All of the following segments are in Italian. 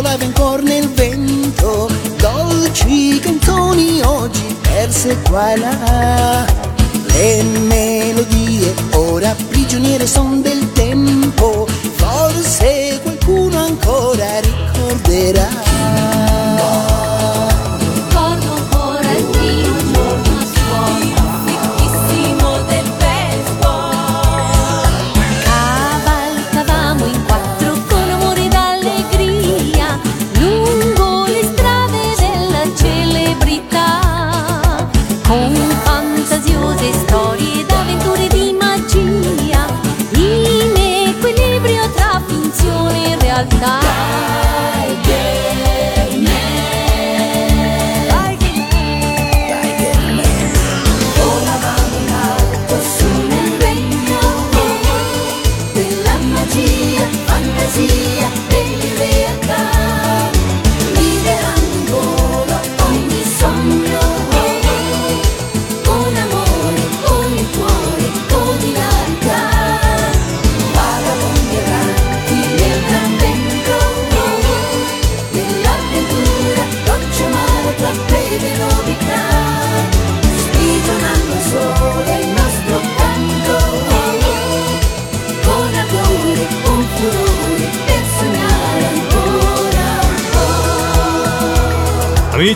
volava ancora nel vento, dolci canzoni oggi perse qua e là. Le melodie ora prigioniere son del tempo,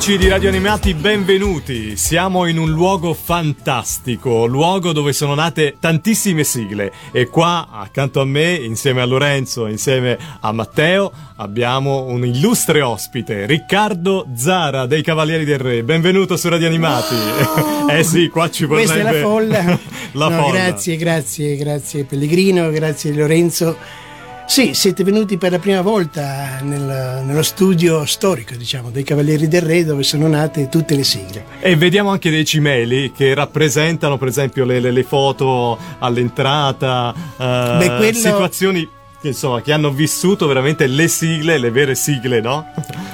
Amici di Radio Animati, benvenuti! Siamo in un luogo fantastico, luogo dove sono nate tantissime sigle e qua accanto a me, insieme a Lorenzo, insieme a Matteo, abbiamo un illustre ospite, Riccardo Zara dei Cavalieri del Re. Benvenuto su Radio Animati! eh sì, qua ci vorrebbe... Questa è la folla. la No, folla. Grazie, grazie, grazie Pellegrino, grazie Lorenzo. Sì, siete venuti per la prima volta nel- nello studio storico, diciamo, dei Cavalieri del Re, dove sono nate tutte le sigle. E vediamo anche dei cimeli che rappresentano, per esempio, le, le- le foto all'entrata, eh, Beh, quello- situazioni che, insomma, che hanno vissuto veramente le sigle, le vere sigle, no?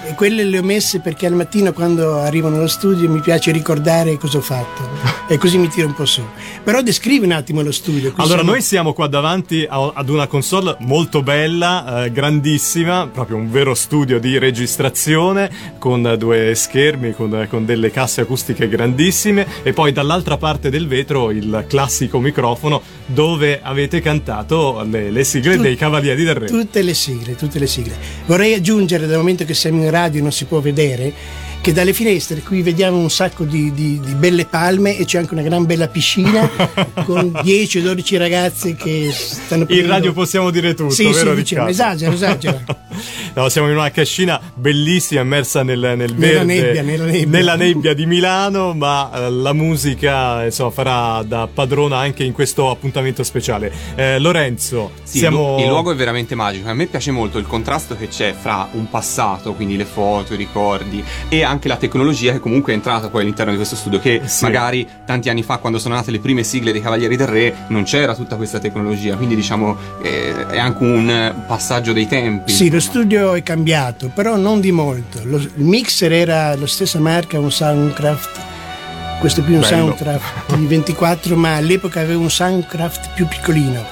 E quelle le ho messe perché al mattino quando arrivo nello studio mi piace ricordare cosa ho fatto e così mi tiro un po' su. Però descrivi un attimo lo studio. Allora, siamo- noi siamo qua davanti a- ad una console molto bella, eh, grandissima, proprio un vero studio di registrazione con due schermi, con, con delle casse acustiche grandissime e poi dall'altra parte del vetro il classico microfono dove avete cantato le, le sigle Tut- dei Cavalieri del Re. Tutte le sigle, tutte le sigle. Vorrei aggiungere, dal momento che siamo in radio e non si può vedere, che dalle finestre qui vediamo un sacco di, di- di belle palme e c'è anche una gran bella piscina con 10 o 12 ragazze che stanno In prendendo- radio possiamo dire tutto, Sì, vero sì, diciamo, Riccardo? esagera, esagera. No, siamo in una cascina bellissima immersa nel, nel Nella verde, nebbia, nella nebbia. nella nebbia di Milano, ma eh, la musica insomma, farà da padrona anche in questo appuntamento speciale. Eh, Lorenzo, Sì, siamo... il luogo è veramente magico. A me piace molto il contrasto che c'è fra un passato, quindi le foto, i ricordi, e anche la tecnologia che comunque è entrata poi all'interno di questo studio. Che Sì. magari tanti anni fa, quando sono nate le prime sigle dei Cavalieri del Re, non c'era tutta questa tecnologia. Quindi, diciamo, eh, è anche un passaggio dei tempi. Sì, lo studio è cambiato, però non di molto. Lo- il mixer era la stessa marca, un Soundcraft. Questo qui è un Bello. Soundcraft di 24, ma all'epoca aveva un Soundcraft più piccolino.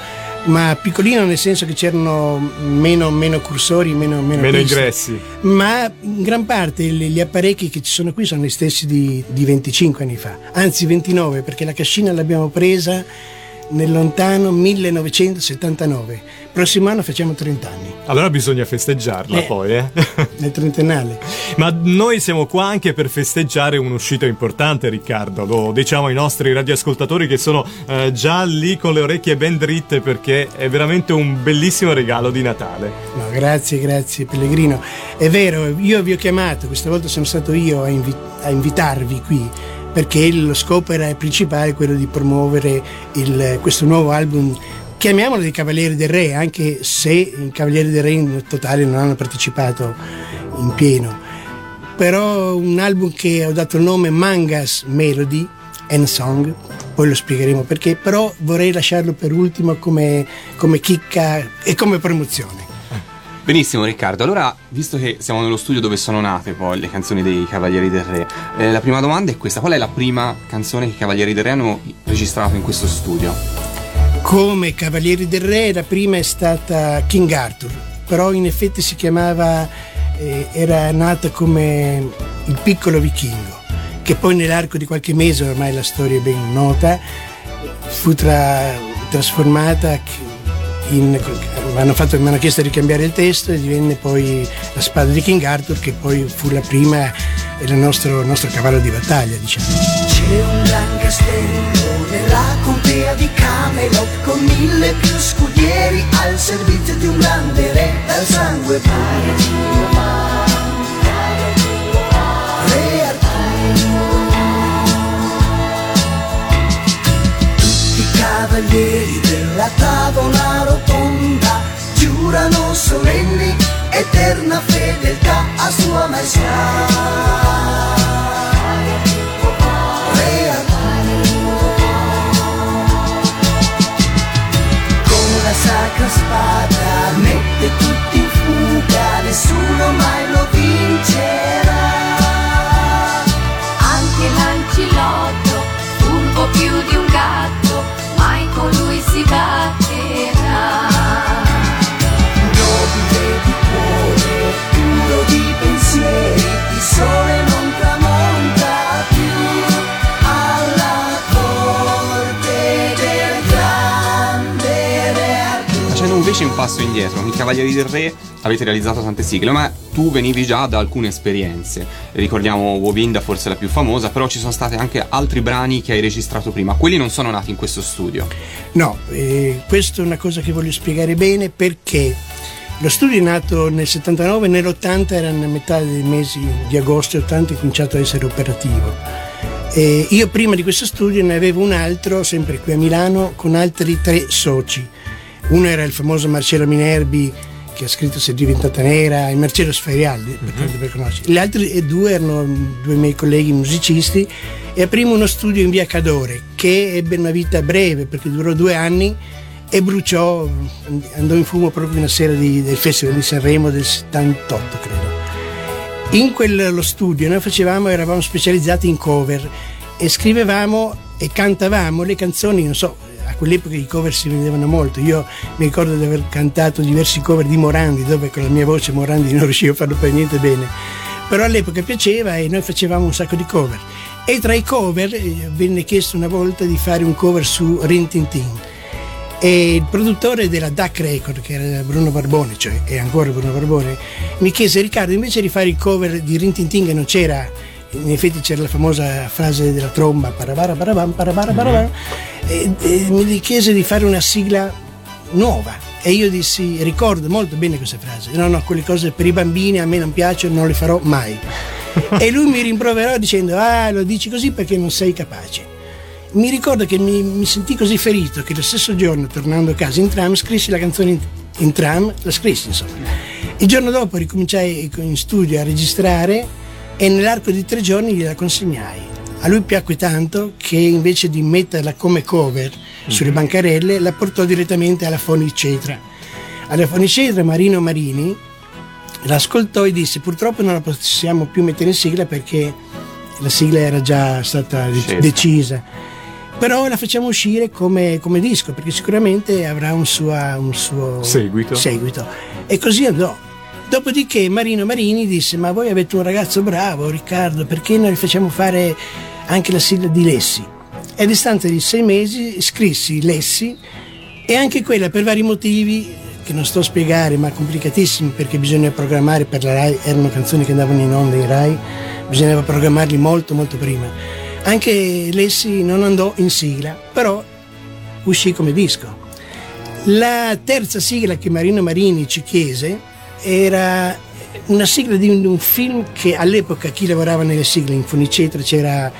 Ma piccolino nel senso che c'erano meno, meno cursori, meno, meno, Meno ingressi. Ma in gran parte gli gli apparecchi che ci sono qui sono gli stessi di, di 25 anni fa, anzi 29, perché la cascina l'abbiamo presa nel lontano 1979. Prossimo anno facciamo 30 anni, Allora bisogna festeggiarla Eh. poi, eh? nel trentennale. Ma noi siamo qua anche per festeggiare un'uscita importante, Riccardo. Lo diciamo ai nostri radioascoltatori che sono eh, già lì con le orecchie ben dritte perché è veramente un bellissimo regalo di Natale. No, grazie, grazie Pellegrino. È vero, io vi ho chiamato, questa volta sono stato io a, invi- a invitarvi qui perché lo scopo era principale quello di promuovere il- questo nuovo album. Chiamiamolo dei Cavalieri del Re, anche se i Cavalieri del Re in totale non hanno partecipato in pieno. Però un album che ho dato il nome Mangas Melody and Song, poi lo spiegheremo perché, però vorrei lasciarlo per ultimo come, come chicca e come promozione. Benissimo Riccardo, allora visto che siamo nello studio dove sono nate poi le canzoni dei Cavalieri del Re, eh, la prima domanda è questa, qual è la prima canzone che i Cavalieri del Re hanno registrato in questo studio? come Cavalieri del Re, la prima è stata King Arthur, però in effetti si chiamava eh, era nata come il piccolo vichingo, che poi nell'arco di qualche mese, ormai la storia è ben nota, fu tra- trasformata in, hanno, fatto, mi hanno chiesto di cambiare il testo e divenne poi la spada di King Arthur che poi fu la prima e il nostro, nostro cavallo di battaglia diciamo. C'è un gran castello nella contea di Camelot con mille più scudieri al servizio di un grande re dal sangue puro. Re cavalieri della tavola rotonda giurano solenni eterna fedeltà a sua maestà. Re Arturo. Con la sacra spada mette tutti in fuga, nessuno mai lo vincerà. Anche l'ancilotto, furbo più di un gatto, mai con lui si batterà. Nobile di cuore, puro di pensieri, il sole non invece un passo indietro, i Cavalieri del Re avete realizzato tante sigle, ma tu venivi già da alcune esperienze. Ricordiamo Wobinda, forse la più famosa, però ci sono stati anche altri brani che hai registrato prima. Quelli non sono nati in questo studio. No, eh, questa è una cosa che voglio spiegare bene perché lo studio è nato nel 79, nell'80 era a metà dei mesi di agosto e 80 è cominciato a essere operativo. E io prima di questo studio ne avevo un altro, sempre qui a Milano, con altri tre soci. Uno era il famoso Marcello Minerbi che ha scritto Se è diventata nera, il Marcello Sferialdi, per tanto per conoscere. Gli altri due erano due miei colleghi musicisti e aprimo uno studio in via Cadore che ebbe una vita breve perché durò due anni e bruciò, andò in fumo proprio una sera di- del Festival di Sanremo del 78 credo. In quello studio noi facevamo, eravamo specializzati in cover e scrivevamo e cantavamo le canzoni, non so, quell'epoca i cover si vendevano molto. Io mi ricordo di aver cantato diversi cover di Morandi, dove con la mia voce Morandi non riuscivo a farlo per niente bene. Però all'epoca piaceva e noi facevamo un sacco di cover. E tra i cover eh, venne chiesto una volta di fare un cover su Rin Tin Tin. E il produttore della DAC Record, che era Bruno Barbone, cioè è ancora Bruno Barbone, mi chiese Riccardo invece di fare il cover di Rin Tin Tin che non c'era, in effetti c'era la famosa frase della tromba, parabara parabam, parabara parabam, e, e mi chiese di fare una sigla nuova. E io dissi, ricordo molto bene questa frase, no no, quelle cose per i bambini a me non piacciono, non le farò mai. e lui mi rimproverò dicendo, ah lo dici così perché non sei capace. Mi ricordo che mi, mi sentii così ferito che lo stesso giorno, tornando a casa in tram, scrissi la canzone in, in tram, la scrissi insomma. Il giorno dopo ricominciai in studio a registrare e nell'arco di tre giorni gliela consegnai. A lui piacque tanto che invece di metterla come cover sulle bancarelle la portò direttamente alla Fonicetra. Alla Fonicetra Marino Marini l'ascoltò e disse purtroppo non la possiamo più mettere in sigla perché la sigla era già stata de- Scelta. decisa. Però la facciamo uscire come, come disco perché sicuramente avrà un, sua- un suo Seguito. seguito. E così andò. Dopodiché Marino Marini disse: Ma voi avete un ragazzo bravo, Riccardo, perché non gli facciamo fare anche la sigla di Lessi? E a distanza di sei mesi scrissi Lessi e anche quella per vari motivi che non sto a spiegare, ma complicatissimi perché bisogna programmare per la RAI, erano canzoni che andavano in onda in RAI, bisognava programmarli molto molto prima. Anche Lessi non andò in sigla, però uscì come disco. La terza sigla che Marino Marini ci chiese era una sigla di un, di un film che all'epoca chi lavorava nelle sigle in Funicetra c'era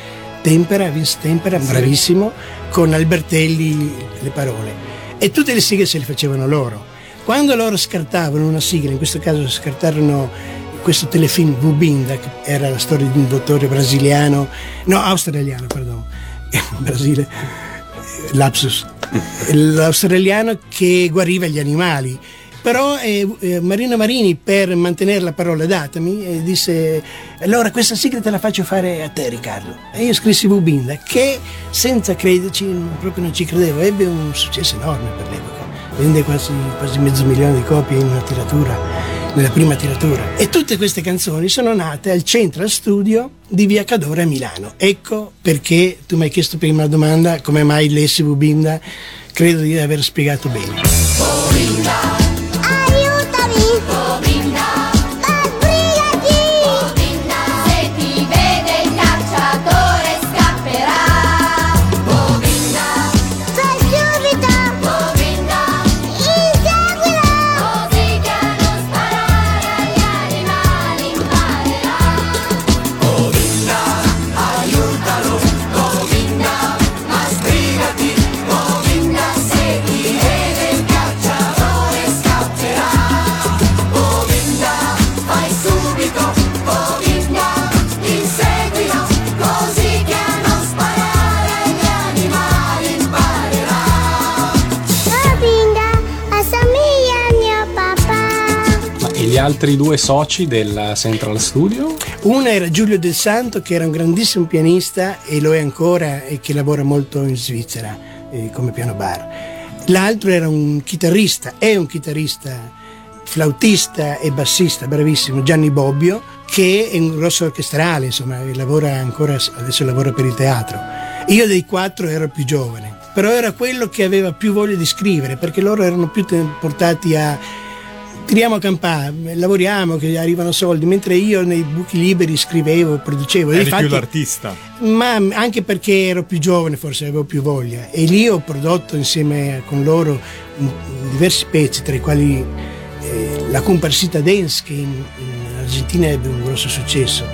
Tempera, Vince Tempera, bravissimo, con Albertelli le parole. E tutte le sigle se le facevano loro. Quando loro scartavano una sigla, in questo caso scartarono questo telefilm Bubinda, che era la storia di un dottore brasiliano, no, australiano, perdono, Brasile, lapsus, l'australiano che guariva gli animali. Però eh, eh, Marino Marini, per mantenere la parola datami, eh, disse: Allora questa sigla te la faccio fare a te, Riccardo. E io scrissi Bubinda, che senza crederci, proprio non ci credevo, ebbe un successo enorme per l'epoca. Vende quasi, quasi mezzo milione di copie in una tiratura nella prima tiratura. E tutte queste canzoni sono nate al Central Studio di Via Cadore a Milano. Ecco perché tu mi hai chiesto prima la domanda come mai Lessi Bubinda, credo di aver spiegato bene. Aiutami! Altri due soci del Central Studio? Una era Giulio Del Santo che era un grandissimo pianista e lo è ancora e che lavora molto in Svizzera eh, come piano bar. L'altro era un chitarrista, è un chitarrista, flautista e bassista, bravissimo, Gianni Bobbio, che è un grosso orchestrale, insomma, lavora ancora, adesso lavora per il teatro. Io dei quattro ero più giovane, però era quello che aveva più voglia di scrivere, perché loro erano più portati a tiriamo a campare, lavoriamo, che arrivano soldi, mentre io nei buchi liberi scrivevo, producevo. Eri Infatti- più l'artista. ma anche perché ero più giovane, forse avevo più voglia. E lì ho prodotto insieme con loro diversi pezzi, tra i quali eh, la comparsita Dance, che in, in Argentina ebbe un grosso successo.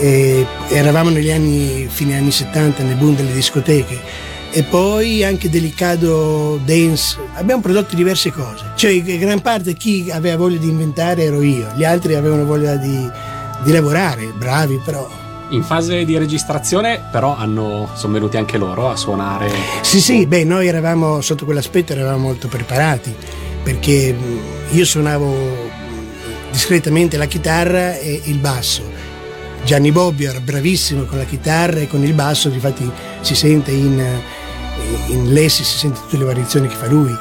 E eravamo negli anni, fine anni 70, nel boom delle discoteche. E poi anche Delicado Dance. Abbiamo prodotto diverse cose. Cioè, gran parte chi aveva voglia di inventare ero io, gli altri avevano voglia di, di lavorare, bravi però In fase di registrazione, però, hanno, sono venuti anche loro a suonare. Sì, sì, beh, noi eravamo sotto quell'aspetto eravamo molto preparati perché io suonavo discretamente la chitarra e il basso. Gianni Bobbio era bravissimo con la chitarra e con il basso, infatti si sente in, in Lessi, si sente tutte le variazioni che fa lui.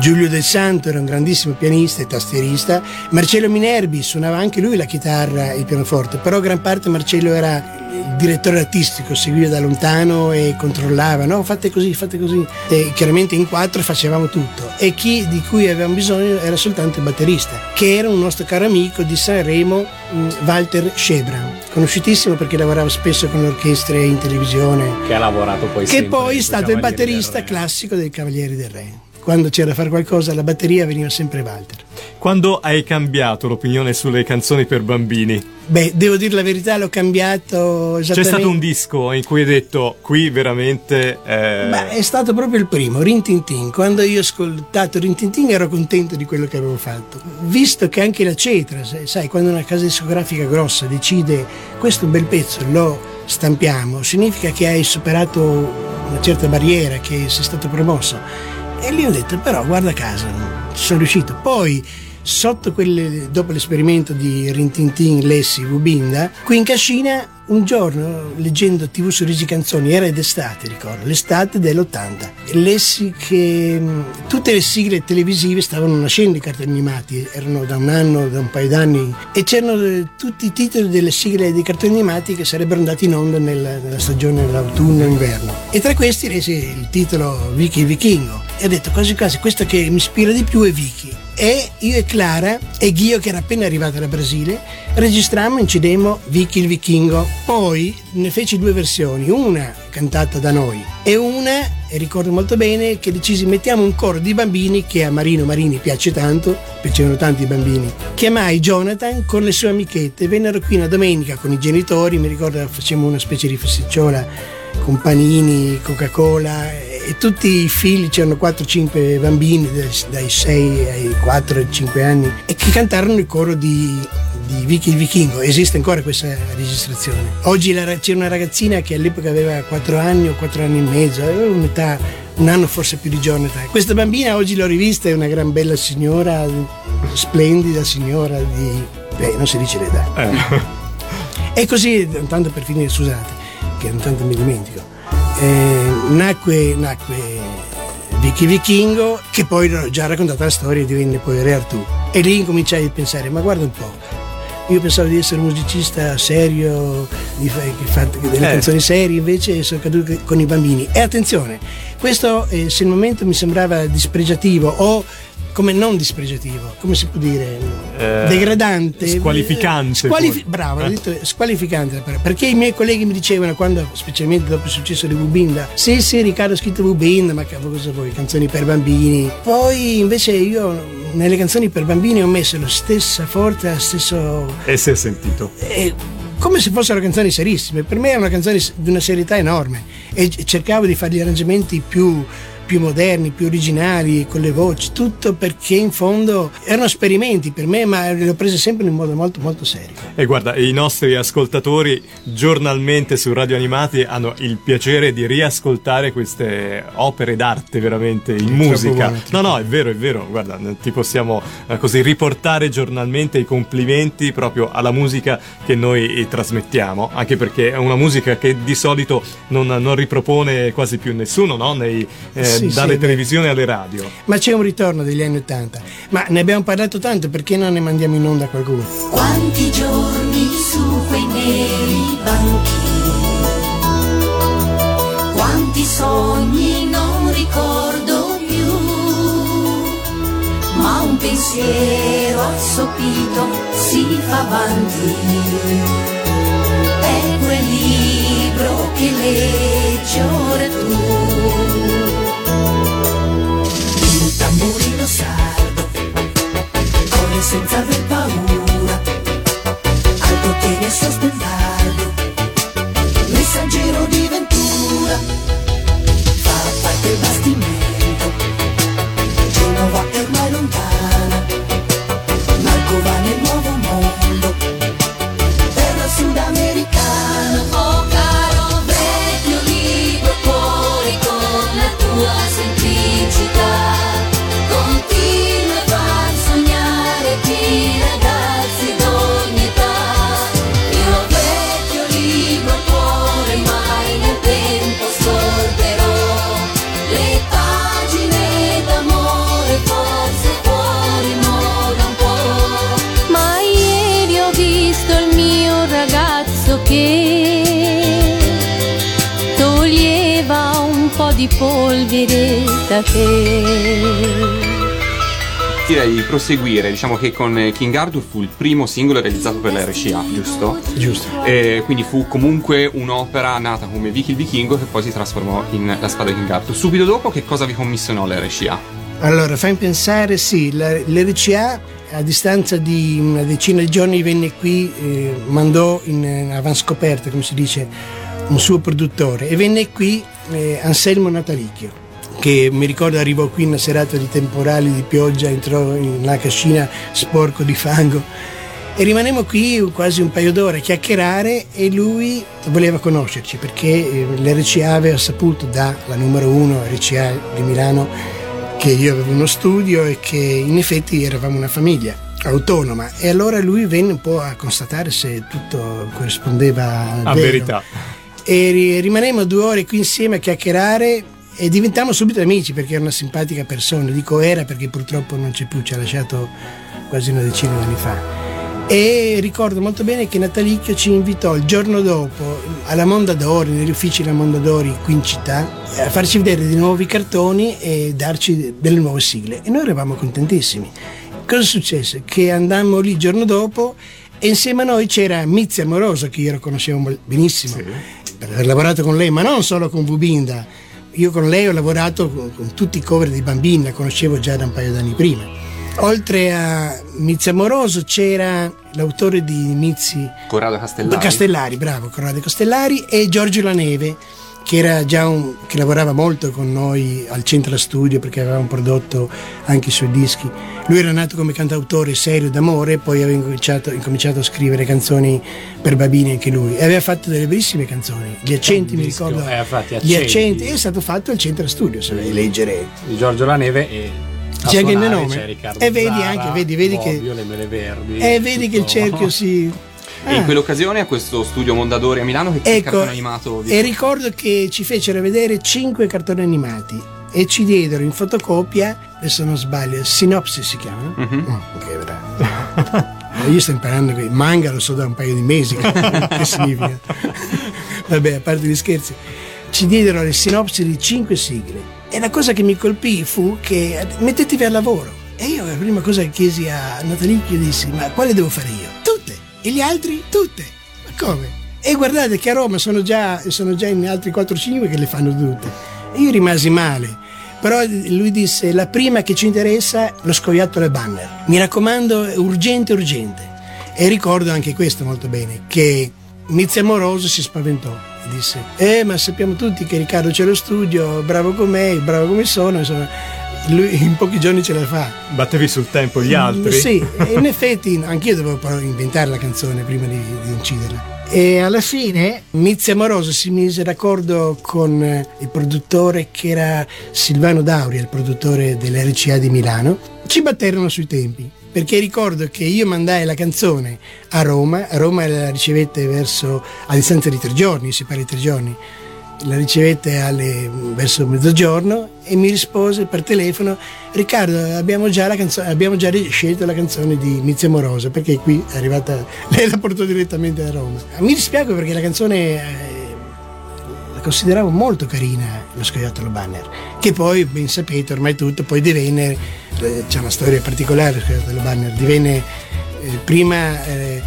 Giulio Del Santo era un grandissimo pianista e tastierista. Marcello Minerbi suonava anche lui la chitarra e il pianoforte, però gran parte Marcello era il direttore artistico, seguiva da lontano e controllava, no, fate così, fate così. E chiaramente in quattro facevamo tutto. E chi di cui avevamo bisogno era soltanto il batterista, che era un nostro caro amico di Sanremo, mh, Walter Schebran, conosciutissimo perché lavorava spesso con le orchestre in televisione Che ha lavorato poi che poi è stato il del batterista classico dei Cavalieri del Re. Quando c'era da fare qualcosa alla batteria veniva sempre Walter. Quando hai cambiato l'opinione sulle canzoni per bambini? Beh, devo dire la verità, l'ho cambiato esattamente. C'è stato un disco in cui hai detto qui veramente... eh, Beh, è stato proprio il primo, Rin Tin Tin. Quando io ho ascoltato Rin Tin Tin ero contento di quello che avevo fatto. Visto che anche la Cetra, sai- sai, quando una casa discografica grossa decide questo è un bel pezzo, lo stampiamo, significa che hai superato una certa barriera, che sei stato promosso. E lì ho detto, però guarda caso, ci sono riuscito. Poi, sotto quelle, dopo l'esperimento di Rintintin, Lessi, Bubinda, qui in Cascina, un giorno, leggendo TV su Rigi Canzoni, era d'estate, ricordo, l'estate dell'80. Lessi che mh, tutte le sigle televisive stavano nascendo i cartoni animati, erano da un anno, da un paio d'anni, e c'erano eh, tutti i titoli delle sigle dei cartoni animati che sarebbero andati in onda nel- nella stagione dell'autunno-inverno. E tra questi rese il titolo Vicky Vichingo. E ho detto quasi quasi, questo che mi ispira di più è Vicky. E io e Clara e Ghio che era appena arrivato dal Brasile registrammo e incidemmo Vicky il Vichingo. Poi ne feci due versioni, una cantata da noi e una, e ricordo molto bene, che decisi mettiamo un coro di bambini che a Marino Marini piace tanto, piacevano tanti i bambini. Chiamai Jonathan con le sue amichette, vennero qui una domenica con i genitori, mi ricordo facemmo una specie di festicciola con panini, Coca-Cola e tutti i figli, c'erano 4-5 bambini dai- dai 6 ai 4 ai 5 anni e che cantarono il coro di, di Vicky il Vichingo. Esiste ancora questa registrazione. Oggi la ra- c'è una ragazzina che all'epoca aveva 4 anni o 4 anni e mezzo, aveva un'età, un anno forse più di Jonathan. Questa bambina oggi l'ho rivista, è una gran bella signora, splendida signora di... Beh, non si dice l'età. eh, E così, tanto per finire, scusate, che tanto mi dimentico, eh, nacque, nacque Vicky Vichingo, che poi già raccontato la storia, divenne poi Re Artù. E lì incominciai a pensare, ma guarda un po', io pensavo di essere un musicista serio, di fa- che fa delle Eh. canzoni serie, invece sono caduto con i bambini. E attenzione, questo eh, se il momento mi sembrava dispregiativo o come non dispregiativo, come si può dire? Eh, degradante. squalificante, Squalifi- bravo, Eh. detto squalificante la. Perché i miei colleghi mi dicevano, quando, specialmente dopo il successo di Bubinda, sì sì Riccardo ha scritto Bubinda, ma cavolo cosa vuoi, canzoni per bambini. Poi invece io nelle canzoni per bambini ho messo la stessa forza, lo stesso E si è sentito. e come se fossero canzoni serissime. Per me è una canzone di una serietà enorme e cercavo di fare gli arrangiamenti più, più moderni, più originali, con le voci, tutto perché in fondo erano esperimenti per me, ma le ho prese sempre in modo molto molto serio. E guarda, i nostri ascoltatori giornalmente su Radio Animati hanno il piacere di riascoltare queste opere d'arte veramente in musica. buono, no, no, è vero, è vero. Guarda, ti possiamo eh, così riportare giornalmente i complimenti proprio alla musica che noi eh, trasmettiamo, anche perché è una musica che di solito non, non ripropone quasi più nessuno, no? Nei, eh, Sì, sì, dalle vero. televisioni alle radio. Ma c'è un ritorno degli anni Ottanta. Ma ne abbiamo parlato tanto, perché non ne mandiamo in onda qualcuno? Quanti giorni su quei neri banchi, quanti sogni non ricordo più, ma un pensiero assopito si fa avanti. È quel libro che leggi ora tu. Tamburino sardo. Corre senza aver paura, al potere sostentarlo, messaggero di ventura, fa parte del bastimento, Genova è ormai lontana, di polvere da te. Direi di proseguire, diciamo che con eh, King Arthur fu il primo singolo realizzato per la RCA, giusto? Giusto. E quindi fu comunque un'opera nata come Vicky il Vichingo che poi si trasformò in La spada di King Arthur. Subito dopo che cosa vi commissionò la RCA? Allora, fammi pensare, sì, la- l'RCA a distanza di una decina di giorni venne qui, eh, mandò in eh, avanscoperta, come si dice, un suo produttore e venne qui eh, Anselmo Natalicchio che mi ricordo arrivò qui in una serata di temporali di pioggia, entrò in una cascina sporco di fango e rimanemmo qui quasi un paio d'ore a chiacchierare e lui voleva conoscerci perché eh, l'RCA aveva saputo dalla numero uno RCA di Milano che io avevo uno studio e che in effetti eravamo una famiglia autonoma e allora lui venne un po' a constatare se tutto corrispondeva A vero. verità. E ri- rimanemmo due ore qui insieme a chiacchierare e diventammo subito amici perché era una simpatica persona dico era perché purtroppo non c'è più ci ha lasciato quasi una decina di anni fa e ricordo molto bene che Natalicchio ci invitò il giorno dopo alla Mondadori, negli uffici della Mondadori qui in città, a farci vedere dei nuovi cartoni e darci delle nuove sigle. E noi eravamo contentissimi. Cosa successe? Che andammo lì il giorno dopo e insieme a noi c'era Mizia Amoroso, che io la conoscevo benissimo, per aver lavorato con lei, ma non solo con Vubinda. Io con lei ho lavorato con, con tutti i cover dei bambini, la conoscevo già da un paio d'anni prima. Oltre a Mizia Amoroso c'era l'autore di Mizi Corrado Castellari. Castellari, bravo, Corrado Castellari e Giorgio Laneve che era già un, che lavorava molto con noi al Centro Studio perché avevamo prodotto anche i suoi dischi. Lui era nato come cantautore serio d'amore, poi aveva incominciato, incominciato a scrivere canzoni per bambini anche lui e aveva fatto delle bellissime canzoni. Gli accenti, mi ricordo. eh, infatti, gli accenti. accenti è stato fatto al Centro Studio, se a leggere. di Giorgio Laneve e C'è anche il mio nome. E vedi Zara, anche, vedi, vedi che- Bobbio, le mele verdi E vedi che il tutto- cerchio si. E in Ah. quell'occasione a questo studio Mondadori a Milano che Ecco, cartone animato vi e ricordo che ci fecero vedere cinque cartoni animati e ci diedero in fotocopia, adesso non sbaglio, sinopsi si chiama? Mhm. Oh, ok, bravo. Eh, Io sto imparando qui, manga lo so da un paio di mesi che significa. Vabbè, a parte gli scherzi, ci diedero le sinopsi di cinque sigle e la cosa che mi colpì fu che eh, mettetevi al lavoro. E io la prima cosa che chiesi a Natalie gli dissi, ma quale devo fare io? Tutte. E gli altri? Tutte. Ma come? E guardate che a Roma sono già, sono già in altri 4-5 che le fanno tutte. E io rimasi male. Però lui disse, la prima che ci interessa è lo scoiattolo e banner. Mi raccomando, urgente, urgente. E ricordo anche questo molto bene, che Mizzi Amoroso si spaventò e disse, eh ma sappiamo tutti che Riccardo c'è allo studio, bravo con me, bravo come sono, insomma, lui in pochi giorni ce la fa. Battevi sul tempo gli altri? Sì, in effetti anch'io dovevo però inventare la canzone prima di, di inciderla. E alla fine Mizzi Amoroso si mise d'accordo con eh, il produttore che era Silvano Dauria, il produttore dell'RCA di Milano. Ci batterono sui tempi, perché ricordo che io mandai la canzone a Roma, a Roma la ricevette verso, a distanza di tre giorni, si parla di tre giorni, la ricevette alle- verso mezzogiorno e mi rispose per telefono Riccardo abbiamo già, la canzone, abbiamo già scelto la canzone di Mizia Morosa perché qui è arrivata lei la portò direttamente da Roma. Mi dispiace perché la canzone eh, la consideravo molto carina lo scoiattolo banner che poi ben sapete ormai tutto poi divenne eh, c'è una storia particolare lo scoiattolo banner divenne eh, prima eh,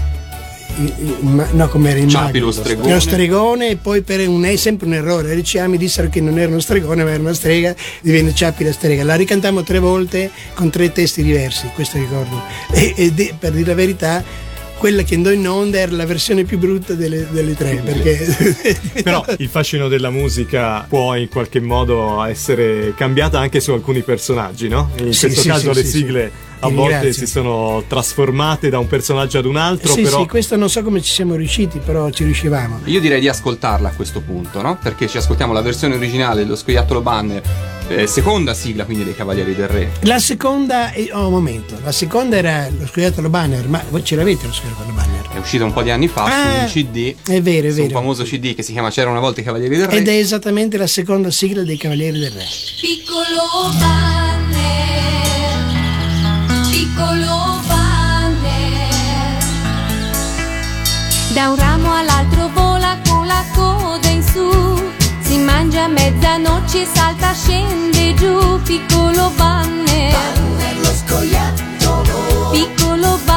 no come era il mago. lo stregone. Lo stregone e poi per un è sempre un errore RCA mi dissero che non era uno stregone ma era una strega divenne Ciappi la strega la ricantammo tre volte con tre testi diversi questo ricordo e, e de- per dire la verità quella che andò in onda era la versione più brutta delle, delle tre perché Però il fascino della musica può in qualche modo essere cambiata anche su alcuni personaggi, no? In Sì, questo sì, caso sì, le sì, sigle sì. a volte ringrazio. si sono trasformate da un personaggio ad un altro, sì però sì questo non so come ci siamo riusciti però ci riuscivamo Io direi di ascoltarla a questo punto, no? Perché ci ascoltiamo la versione originale dello scoiattolo banner, eh, seconda sigla quindi dei Cavalieri del Re. la seconda oh un momento la seconda era lo scoiattolo banner ma voi ce l'avete lo scoiattolo banner È uscita un po' di anni fa su Ah, un CD. è vero è su un vero famoso CD che si chiama C'era una volta i Cavalieri del Re. ed è esattamente la seconda sigla dei Cavalieri del Re Piccolo banner, piccolo banner. Da un ramo all'altro vola con la coda in su. Mangia a mezzanotte, salta, scende giù. Piccolo banner, Banner lo scoiattolo, piccolo banner.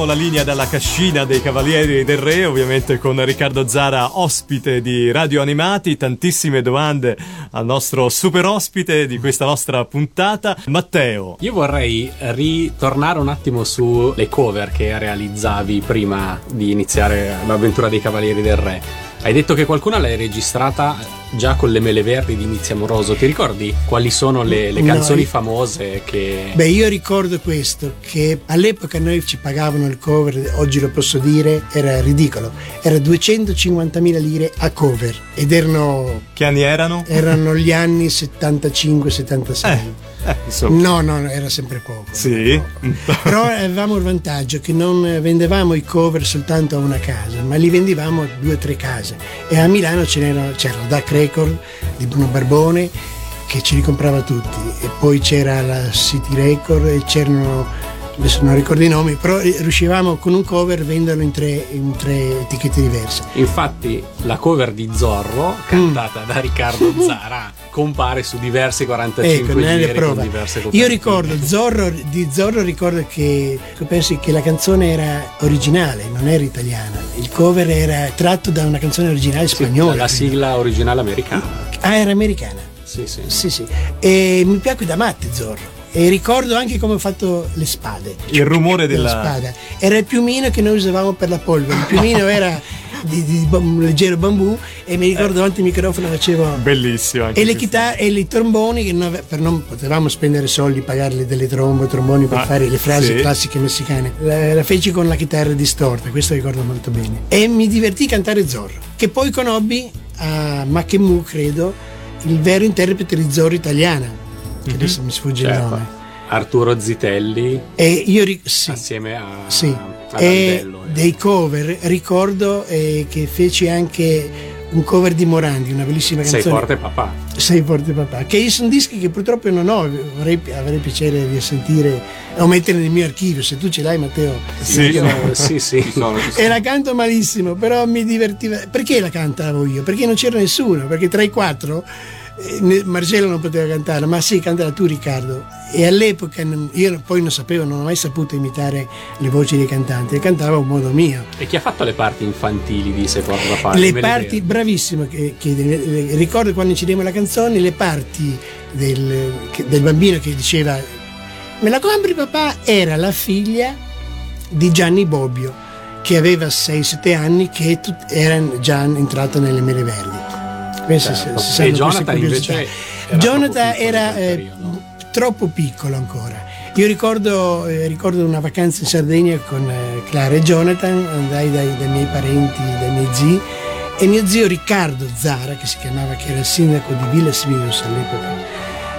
Riprendiamo la linea dalla cascina dei Cavalieri del Re, ovviamente con Riccardo Zara, ospite di Radio Animati. Tantissime domande al nostro super ospite di questa nostra puntata, Matteo. Io vorrei ritornare un attimo sulle cover che realizzavi prima di iniziare l'avventura dei Cavalieri del Re. Hai detto che qualcuna l'hai registrata già con le mele verdi di Inizio Amoroso. Ti ricordi quali sono le, le No, canzoni io- famose che. Beh, io ricordo questo, che all'epoca noi ci pagavano il cover, oggi lo posso dire, era ridicolo. Era 250.000 lire a cover ed erano, Che anni erano? erano gli anni 75-76. Eh, insomma. No, no, era sempre poco. Sì. Però avevamo il vantaggio che non vendevamo i cover soltanto a una casa, ma li vendevamo a due o tre case. E a Milano c'era la Duck Record di Bruno Barbone che ce li comprava tutti, e poi c'era la City Record e c'erano, adesso non ricordo i nomi, però riuscivamo con un cover a venderlo in tre, in tre etichette diverse. Infatti, la cover di Zorro, cantata da Riccardo Zara, compare su diversi 45 Ecco, giri la prova. diverse Io ricordo Zorro, di Zorro ricordo che pensi che la canzone era originale, non era italiana. Il cover era tratto da una canzone originale spagnola. la credo. sigla originale americana. Ah, era americana. Sì, sì. Sì, sì. E mi piacque da matti Zorro. E ricordo anche come ho fatto le spade. Il rumore della della... spada. Era il piumino che noi usavamo per la polvere. Il piumino era di, di bam- leggero bambù e mi ricordo davanti al microfono facevo Bellissimo anche e le chitarre e i tromboni che non per non potevamo spendere soldi pagarle delle trombe tromboni per Ah, fare le frasi sì. classiche messicane la, la feci con la chitarra distorta questo ricordo molto bene e mi divertì a cantare Zorro che poi conobbi a Makemu credo il vero interprete di Zorro italiana che adesso mi sfugge il Certo. nome Arturo Zitelli e io ri- sì, assieme a, sì. E eh. dei cover ricordo eh, che feci anche un cover di Morandi una bellissima Sei canzone forte papà. Sei forte papà, che sono dischi che purtroppo non ho, vorrei, avrei piacere di sentire o mettere nel mio archivio, se tu ce l'hai Matteo. Sì. Io- sì, sì. Sono. E la canto malissimo, però mi divertiva. Perché la cantavo io? Perché non c'era nessuno, perché tra i quattro Marcello non poteva cantare, ma sì, cantala tu Riccardo. E all'epoca io poi non sapevo, non ho mai saputo imitare le voci dei cantanti, le cantavo a modo mio. E chi ha fatto le parti infantili di Sei forte papà? le parti, vedo. bravissimo, che, che- le- ricordo quando incidemmo la canzone, le parti del, che- del bambino che diceva me la compri papà era la figlia di Gianni Bobbio che aveva 6-7 anni che era già entrato nelle mele verdi. Queste Certo. si- si E Jonathan invece era Jonathan troppo piccolo era eh, troppo piccolo ancora. Io ricordo, eh, ricordo una vacanza in Sardegna con eh, Clara e Jonathan, andai dai, dai miei parenti, dai miei zii e mio zio Riccardo Zara, che si chiamava, che era il sindaco di Villa Simius all'epoca,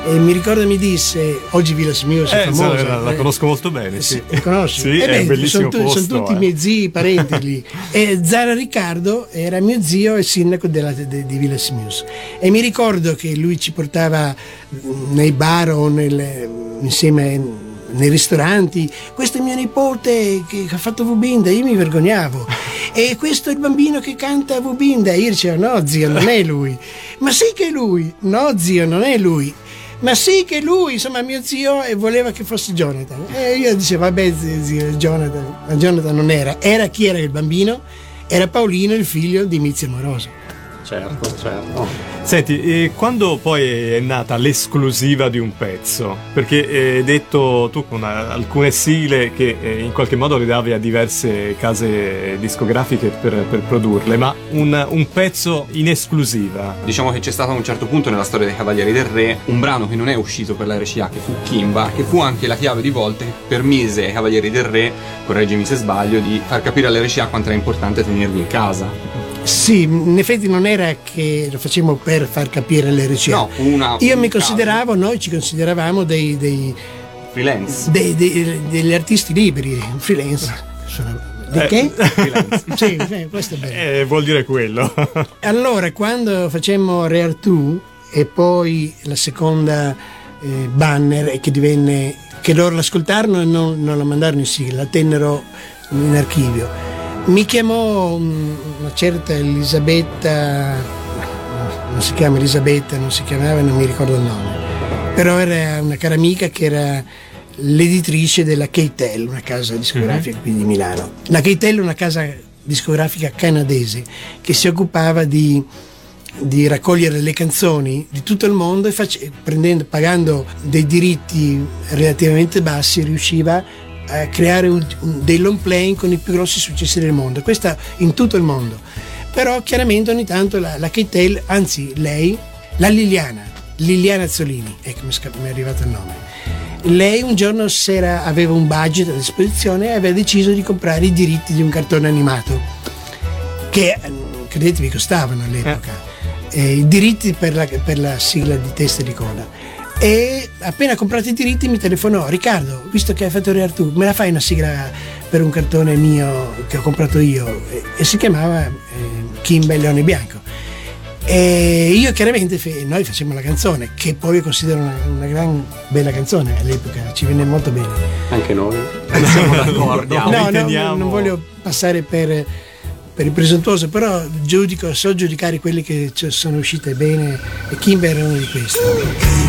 e mi ricordo mi disse, oggi Villa Simius è Eh, famosa. la, la eh, conosco molto bene, sì. la conosci? Sì, Eh è beh, bellissimo sono, posto. sono tutti eh. i miei zii, parenti lì. E Zara Riccardo era mio zio e sindaco della- de- di Villa Simius. E mi ricordo che lui ci portava nei bar o nel- insieme nei ristoranti, questo è mio nipote che ha fatto Vubinda, io mi vergognavo. E questo è il bambino che canta Vubinda. Io dicevo, no zio, non è lui. Ma sì che è lui. No zio, non è lui. Ma sì che lui, insomma, mio zio e voleva che fosse Jonathan. E io dicevo, vabbè, zio, Jonathan. Ma Jonathan non era. Era chi era il bambino? Era Paolino, il figlio di Mizio Moroso. Certo, certo. Senti, e quando poi è nata l'esclusiva di un pezzo? Perché eh, hai detto tu con alcune sigle che eh, in qualche modo le davi a diverse case discografiche per, per produrle, ma un, un pezzo in esclusiva. Diciamo che c'è stato a un certo punto nella storia dei Cavalieri del Re un brano che non è uscito per la RCA, che fu Kimba, che fu anche la chiave di volta che permise ai Cavalieri del Re, correggimi se sbaglio, di far capire all'RCA quanto era importante tenervi in casa. Sì, in effetti non era che lo facevamo per far capire le RCA. No, una- Io un mi caso. consideravo, noi ci consideravamo dei, dei- Freelance. dei- dei- degli artisti liberi, freelance. Sono- di Eh, che? sì, sì, questo è bello. Eh, vuol dire quello. Allora, quando facemmo Rare 2 e poi la seconda eh, banner che divenne che loro l'ascoltarono e non, non la mandarono in sigla, la tennero in archivio. Mi chiamò mm, una certa Elisabetta, non si chiama Elisabetta, non si chiamava, non mi ricordo il nome, però era una cara amica che era l'editrice della Keitel, una casa discografica qui di Milano. La Keitel è una casa discografica canadese che si occupava di, di raccogliere le canzoni di tutto il mondo e face- pagando dei diritti relativamente bassi riusciva a creare un- un- dei long playing con i più grossi successi del mondo. Questa in tutto il mondo. Però chiaramente ogni tanto la, la Keitel, anzi lei, la Liliana, Liliana Azzolini, ecco mi, sca- mi è arrivato il nome. Lei un giorno sera aveva un budget a disposizione e aveva deciso di comprare i diritti di un cartone animato che eh, credetemi costavano all'epoca Eh, i diritti per la, per la sigla di testa e di coda e appena comprato i diritti mi telefonò Riccardo visto che hai fatto Re Artù me la fai una sigla per un cartone mio che ho comprato io? E, e si chiamava eh, Kimba e Leone Bianco. E io chiaramente fe- noi facciamo la canzone che poi considero una, una gran bella canzone all'epoca ci venne molto bene. Anche noi? Siamo d'accordo. No, no, non voglio passare per, per il presuntuoso, però giudico, so giudicare quelle che ci sono uscite bene e Kimber è uno di questi.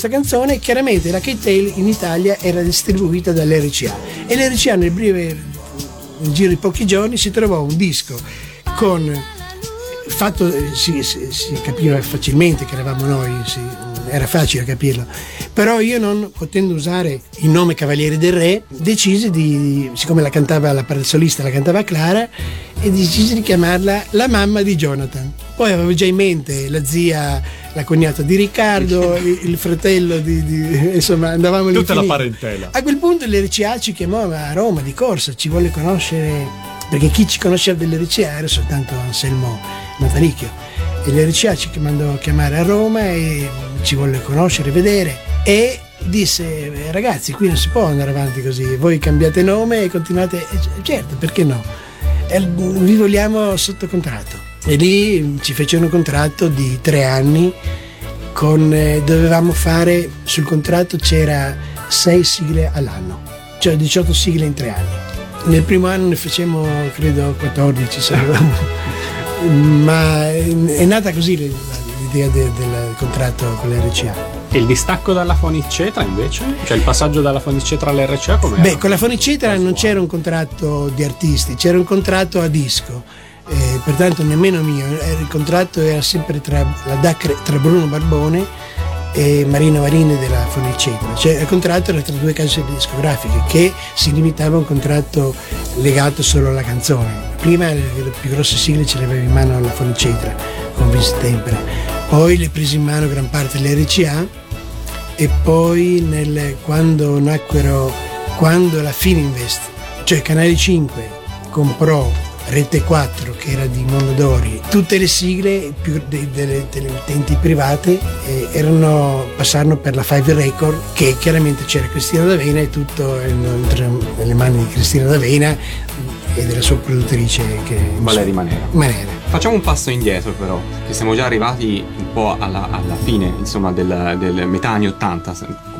Questa canzone chiaramente la K-Tail in Italia era distribuita dall'RCA e l'RCA nel breve nel giro di pochi giorni si trovò un disco con fatto eh, si, si- si capiva facilmente che eravamo noi si- era facile capirlo. Però io non potendo usare il nome Cavalieri del Re decisi di siccome la cantava la solista la cantava Clara e decisi di chiamarla la mamma di Jonathan. Poi avevo già in mente la zia la cognata di Riccardo il, fratello di, di- insomma andavamo Tutta la parentela. A quel punto l'RCA ci chiamò a Roma di corsa, ci volle conoscere, perché chi ci conosceva dell'RCA era soltanto Anselmo Natalicchio. E l'RCA ci mandò a chiamare a Roma e ci volle conoscere, vedere e disse ragazzi qui non si può andare avanti così, voi cambiate nome e continuate, certo perché no, vi vogliamo sotto contratto. E lì ci fecero un contratto di tre anni con, eh, dovevamo fare sul contratto c'era 6 sigle all'anno, cioè 18 sigle in tre anni. Nel primo anno ne facemmo credo 14, se non- ma è nata così l'idea de- del contratto con l'RCA. E il distacco dalla Fonicetra invece? Cioè il passaggio dalla Fonicetra all'RCA come Beh, con la Fonicetra non c'era un contratto di artisti, c'era un contratto a disco, eh, pertanto nemmeno mio, eh, il contratto era sempre tra, la DAC tra Bruno Barbone e Marina Marini della Fonicetra, cioè il contratto era tra due case discografiche che si limitava a un contratto legato solo alla canzone. Prima le, le più grosse sigle ce le aveva in mano la Fonicetra con Vince Tempera, poi le prese in mano gran parte dell'RCA e poi nel- quando nacquero quando la Fininvest cioè Canale 5 comprò Rete 4 che era di Mondadori tutte le sigle più de- delle, delle emittenti private eh, erano, passarono per la Five Record che chiaramente c'era Cristina D'Avena e tutto era nelle mani di Cristina D'Avena e della sua produttrice che Valeria Manera. Manera Facciamo un passo indietro però, che siamo già arrivati un po' alla, alla fine, insomma, del, del metà anni 80,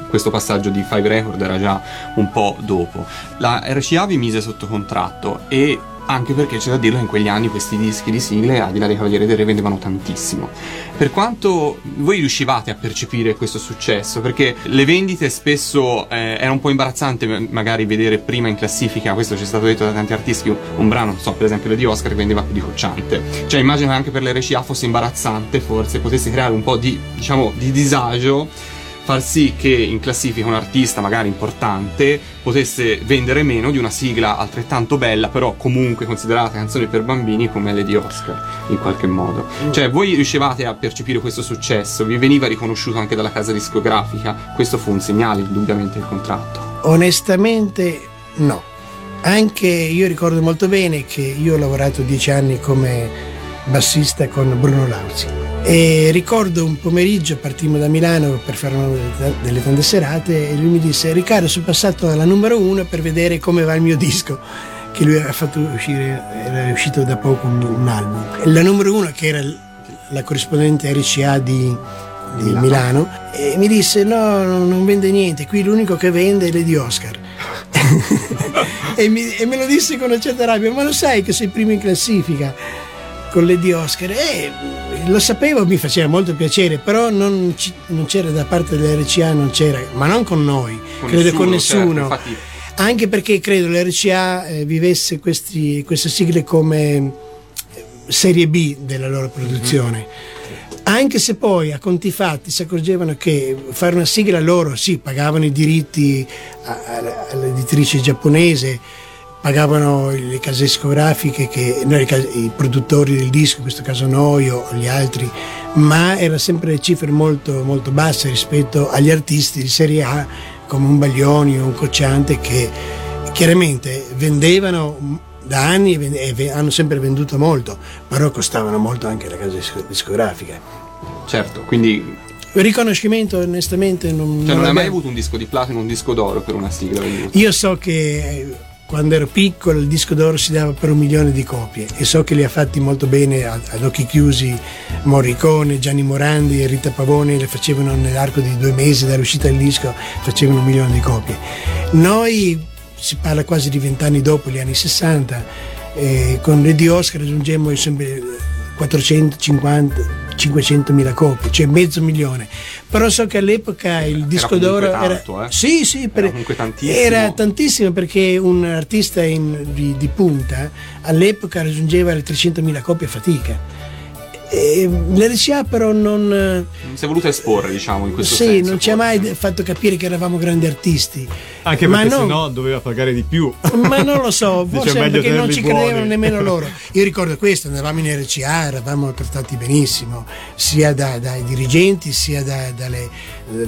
questo passaggio di Five Record era già un po' dopo. La RCA vi mise sotto contratto e anche perché c'è da dirlo in quegli anni questi dischi di sigle, al di là dei Cavalieri del Re, vendevano tantissimo. Per quanto voi riuscivate a percepire questo successo, perché le vendite spesso eh, era un po' imbarazzante magari vedere prima in classifica, questo ci è stato detto da tanti artisti, un, brano, non so, per esempio Lady Oscar che vendeva più di Cocciante. Cioè immagino che anche per le RCA fosse imbarazzante, forse potesse creare un po' di, diciamo, di disagio far sì che in classifica un artista magari importante potesse vendere meno di una sigla altrettanto bella, però comunque considerata canzone per bambini come Lady Oscar, in qualche modo. Cioè, voi riuscivate a percepire questo successo, vi veniva riconosciuto anche dalla casa discografica, questo fu un segnale indubbiamente del contratto. Onestamente no. Anche io ricordo molto bene che io ho lavorato dieci anni come bassista con Bruno Lauzi. E ricordo un pomeriggio partimmo da Milano per fare una delle tante serate e lui mi disse Riccardo sono passato alla numero uno per vedere come va il mio disco che lui aveva fatto uscire, era uscito da poco un, un album. La numero uno che era la corrispondente RCA di, di Milano. Milano. e mi disse no non vende niente qui l'unico che vende è Lady Oscar e, mi, e me lo disse con una certa rabbia ma lo sai che sei primo in classifica con Lady Oscar e lo sapevo, mi faceva molto piacere, però non, ci- non c'era da parte dell'RCA, non c'era, ma non con noi, Con credo con nessuno, nessuno. certo, infatti- Anche perché credo l'RCA eh, vivesse questi- queste sigle come eh, serie B della loro produzione. Anche se poi a conti fatti si accorgevano che fare una sigla loro, sì, pagavano i diritti all'editrice giapponese, pagavano le case discografiche, che, no, le case- i produttori del disco, in questo caso noi o gli altri, ma era sempre cifre molto, molto basse rispetto agli artisti di serie A come un Baglioni o un Cocciante che chiaramente vendevano da anni e hanno sempre venduto molto, però costavano molto anche la casa disco- discografica. Certo, quindi Il riconoscimento onestamente non, cioè, non hai mai avuto un disco di platino, un disco d'oro per una sigla. Io so che quando ero piccolo il disco d'oro si dava per un milione di copie e so che li ha fatti molto bene ad occhi chiusi Morricone, Gianni Morandi e Rita Pavone le facevano nell'arco di due mesi dall'uscita del disco facevano un milione di copie. Noi si parla quasi di vent'anni dopo, gli anni 60, eh, con Lady Oscar raggiungemmo sempre 450 500 mila copie, cioè mezzo milione. Però so che all'epoca il disco comunque d'oro era. tanto, eh. Sì, sì, per- Era tantissimo. era tantissimo perché un artista in- di, di punta all'epoca raggiungeva le 300.000 copie a fatica. E L'RCA però non, Non si è voluto esporre, diciamo, in questo sì, senso. non ci ha mai fatto capire che eravamo grandi artisti. Anche perché non- sennò doveva pagare di più. Ma non lo so, forse perché non ci buoni. credevano nemmeno loro. Io ricordo questo, andavamo in RCA, eravamo trattati benissimo, sia da- dai dirigenti sia da- dalle,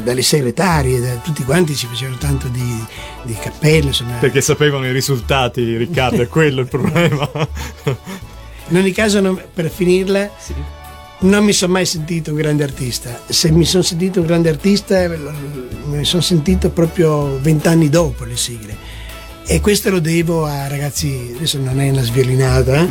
dalle segretarie, da tutti quanti ci facevano tanto di, di cappello. Insomma. Perché sapevano i risultati, Riccardo, è quello il problema. In ogni caso, non- per finirla, non mi sono mai sentito un grande artista. Se mi sono sentito un grande artista, lo- mi sono sentito proprio vent'anni dopo le sigle. E questo lo devo a ragazzi, adesso non è una sviolinata, eh,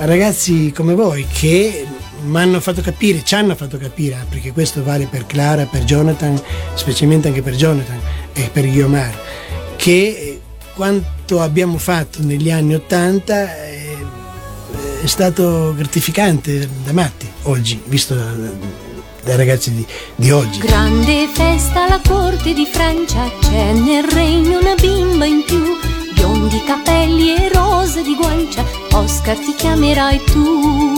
a ragazzi come voi che mi hanno fatto capire, ci hanno fatto capire, eh, perché questo vale per Clara, per Jonathan, specialmente anche per Jonathan e per Guiomar, che eh, quanto abbiamo fatto negli anni Ottanta eh, è stato gratificante da matti oggi, visto da- dai ragazzi di, di oggi. Grande festa alla corte di Francia, c'è nel regno una bimba in più, biondi capelli e rose di guancia, Oscar ti chiamerai tu.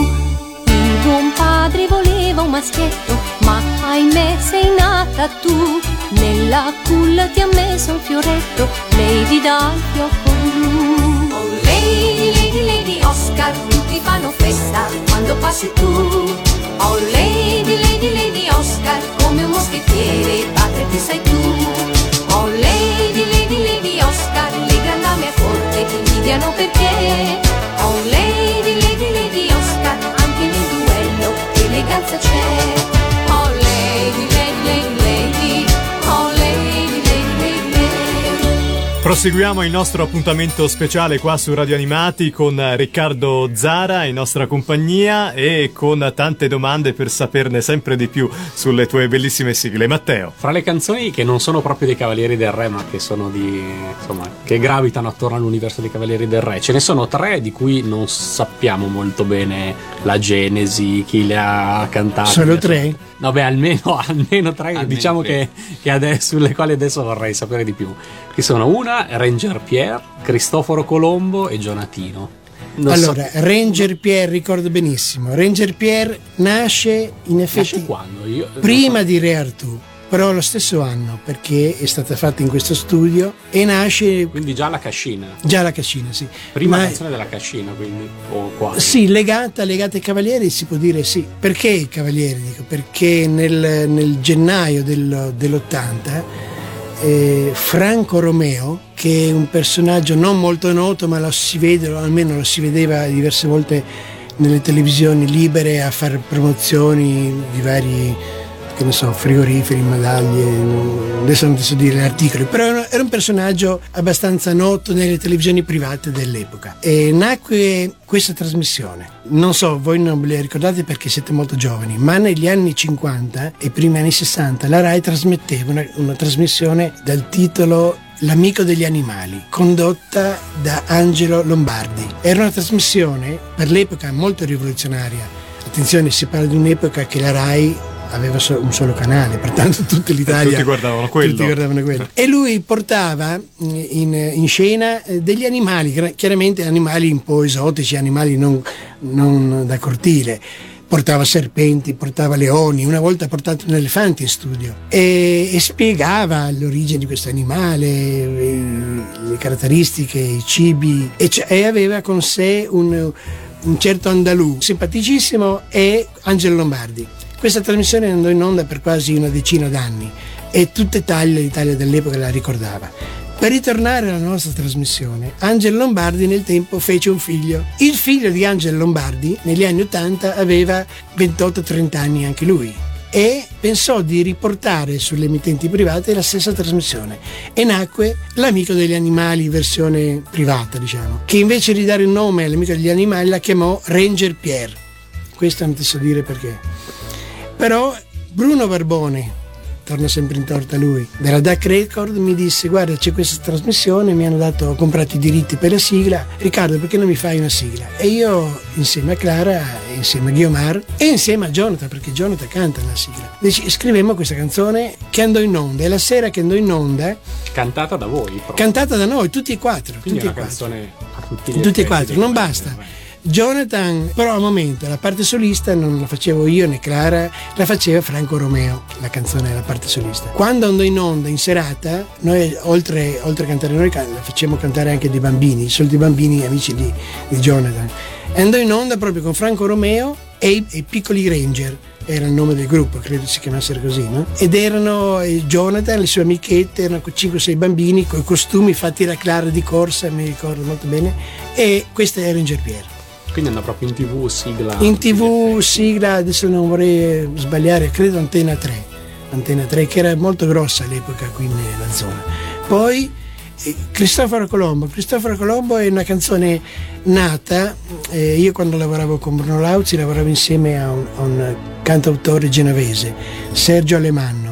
Il buon padre voleva un maschietto, ma ahimè sei nata tu. Nella culla ti ha messo un fioretto, Lady dal fiocco blu. Oh Lady, Lady, Lady Oscar, tutti fanno festa quando passi tu. Oh Lady, Lady, Lady Oscar, come un moschettiere, padre ti sei tu. Oh Lady, Lady, Lady Oscar, le grandame a corte ti invidiano perché. Oh Lady, Lady, Lady Oscar, anche nel duello eleganza c'è. Proseguiamo il nostro appuntamento speciale qua su Radio Animati con Riccardo Zara in nostra compagnia e con tante domande per saperne sempre di più sulle tue bellissime sigle. Matteo. Fra le canzoni che non sono proprio dei Cavalieri del Re, ma che sono di. insomma, che gravitano attorno all'universo dei Cavalieri del Re, ce ne sono tre di cui non sappiamo molto bene la genesi, chi le ha cantate. Solo tre? No, beh, almeno, almeno tre, Almeno diciamo tre. che, che adesso, sulle quali adesso vorrei sapere di più. Che sono una, Ranger Pierre, Cristoforo Colombo e Gionatino. Non so- allora, Ranger Pierre ricordo benissimo. Ranger Pierre nasce in effetti Nasce quando? Io, prima di Re Artù, però lo stesso anno perché è stata fatta in questo studio e nasce Quindi già la cascina. già la cascina, sì. Prima Ma- canzone della cascina, quindi. O quasi. Sì, legata, legata ai Cavalieri si può dire sì. Perché i Cavalieri? Dico, perché nel, nel gennaio del- dell'80 eh, Franco Romeo, che è un personaggio non molto noto, ma lo si vede, almeno lo si vedeva diverse volte nelle televisioni libere a fare promozioni di vari che ne so, frigoriferi, medaglie, adesso non so dire articoli, però era- era un personaggio abbastanza noto nelle televisioni private dell'epoca. E nacque questa trasmissione. Non so, voi non ve la ricordate perché siete molto giovani, ma negli anni 50 e primi anni 60 la RAI trasmetteva una, una trasmissione dal titolo L'amico degli animali, condotta da Angelo Lombardi. Era una trasmissione per l'epoca molto rivoluzionaria. Attenzione, si parla di un'epoca che la RAI aveva un solo canale, pertanto tutta l'Italia tutti guardavano quello. tutti guardavano quello. E lui portava mh, in, in scena eh, degli animali, chiaramente animali un po' esotici, animali non, non da cortile. Portava serpenti, portava leoni, una volta ha portato un elefante in studio e, e spiegava l'origine di questo animale, eh, le caratteristiche, i cibi e, c- e aveva con sé un, un certo andalù simpaticissimo e Angelo Lombardi. Questa trasmissione andò in onda per quasi una decina d'anni e tutta Italia, l'Italia dell'epoca la ricordava. Per ritornare alla nostra trasmissione, Angelo Lombardi nel tempo fece un figlio. Il figlio di Angelo Lombardi negli anni 80 aveva 28-30 anni anche lui e pensò di riportare sulle emittenti private la stessa trasmissione e nacque l'amico degli animali versione privata diciamo che invece di dare un nome all'amico degli animali la chiamò Ranger Pierre questo non ti so dire perché però Bruno Barbone torna sempre in torta lui. Della DAC Record mi disse guarda c'è questa trasmissione mi hanno dato ho comprato i diritti per la sigla. Riccardo perché non mi fai una sigla? E io insieme a Clara insieme a Guiomar e insieme a Jonathan perché Jonathan canta la sigla. Deci- scrivemmo questa canzone che andò in onda e la sera che andò in onda. Cantata da voi, proprio. cantata da noi tutti e quattro Quindi tutti è e una quattro. canzone a tutti gli tutti e quattro, non basta. Jonathan, però al momento la parte solista non la facevo io né Clara, la faceva Franco Romeo, la canzone della parte solista. Quando andò in onda in serata, noi oltre, oltre a cantare noi, la facciamo cantare anche dei bambini, i soliti bambini amici di, di Jonathan. Andò in onda proprio con Franco Romeo e i, e i piccoli Ranger. Era il nome del gruppo, credo si chiamassero così, no? Ed erano eh, Jonathan, le sue amichette, erano 5-6 bambini con i costumi fatti da Clara di corsa, mi ricordo molto bene, e questa è Ranger Pierre. Quindi andò proprio in tv, sigla. In tv sigla, adesso non vorrei sbagliare, credo Antena 3, Antena 3 che era molto grossa all'epoca qui nella zona. Poi eh, Cristoforo Colombo, Cristoforo Colombo è una canzone nata, eh, io quando lavoravo con Bruno Lauzi lavoravo insieme a un, a un cantautore genovese, Sergio Alemanno.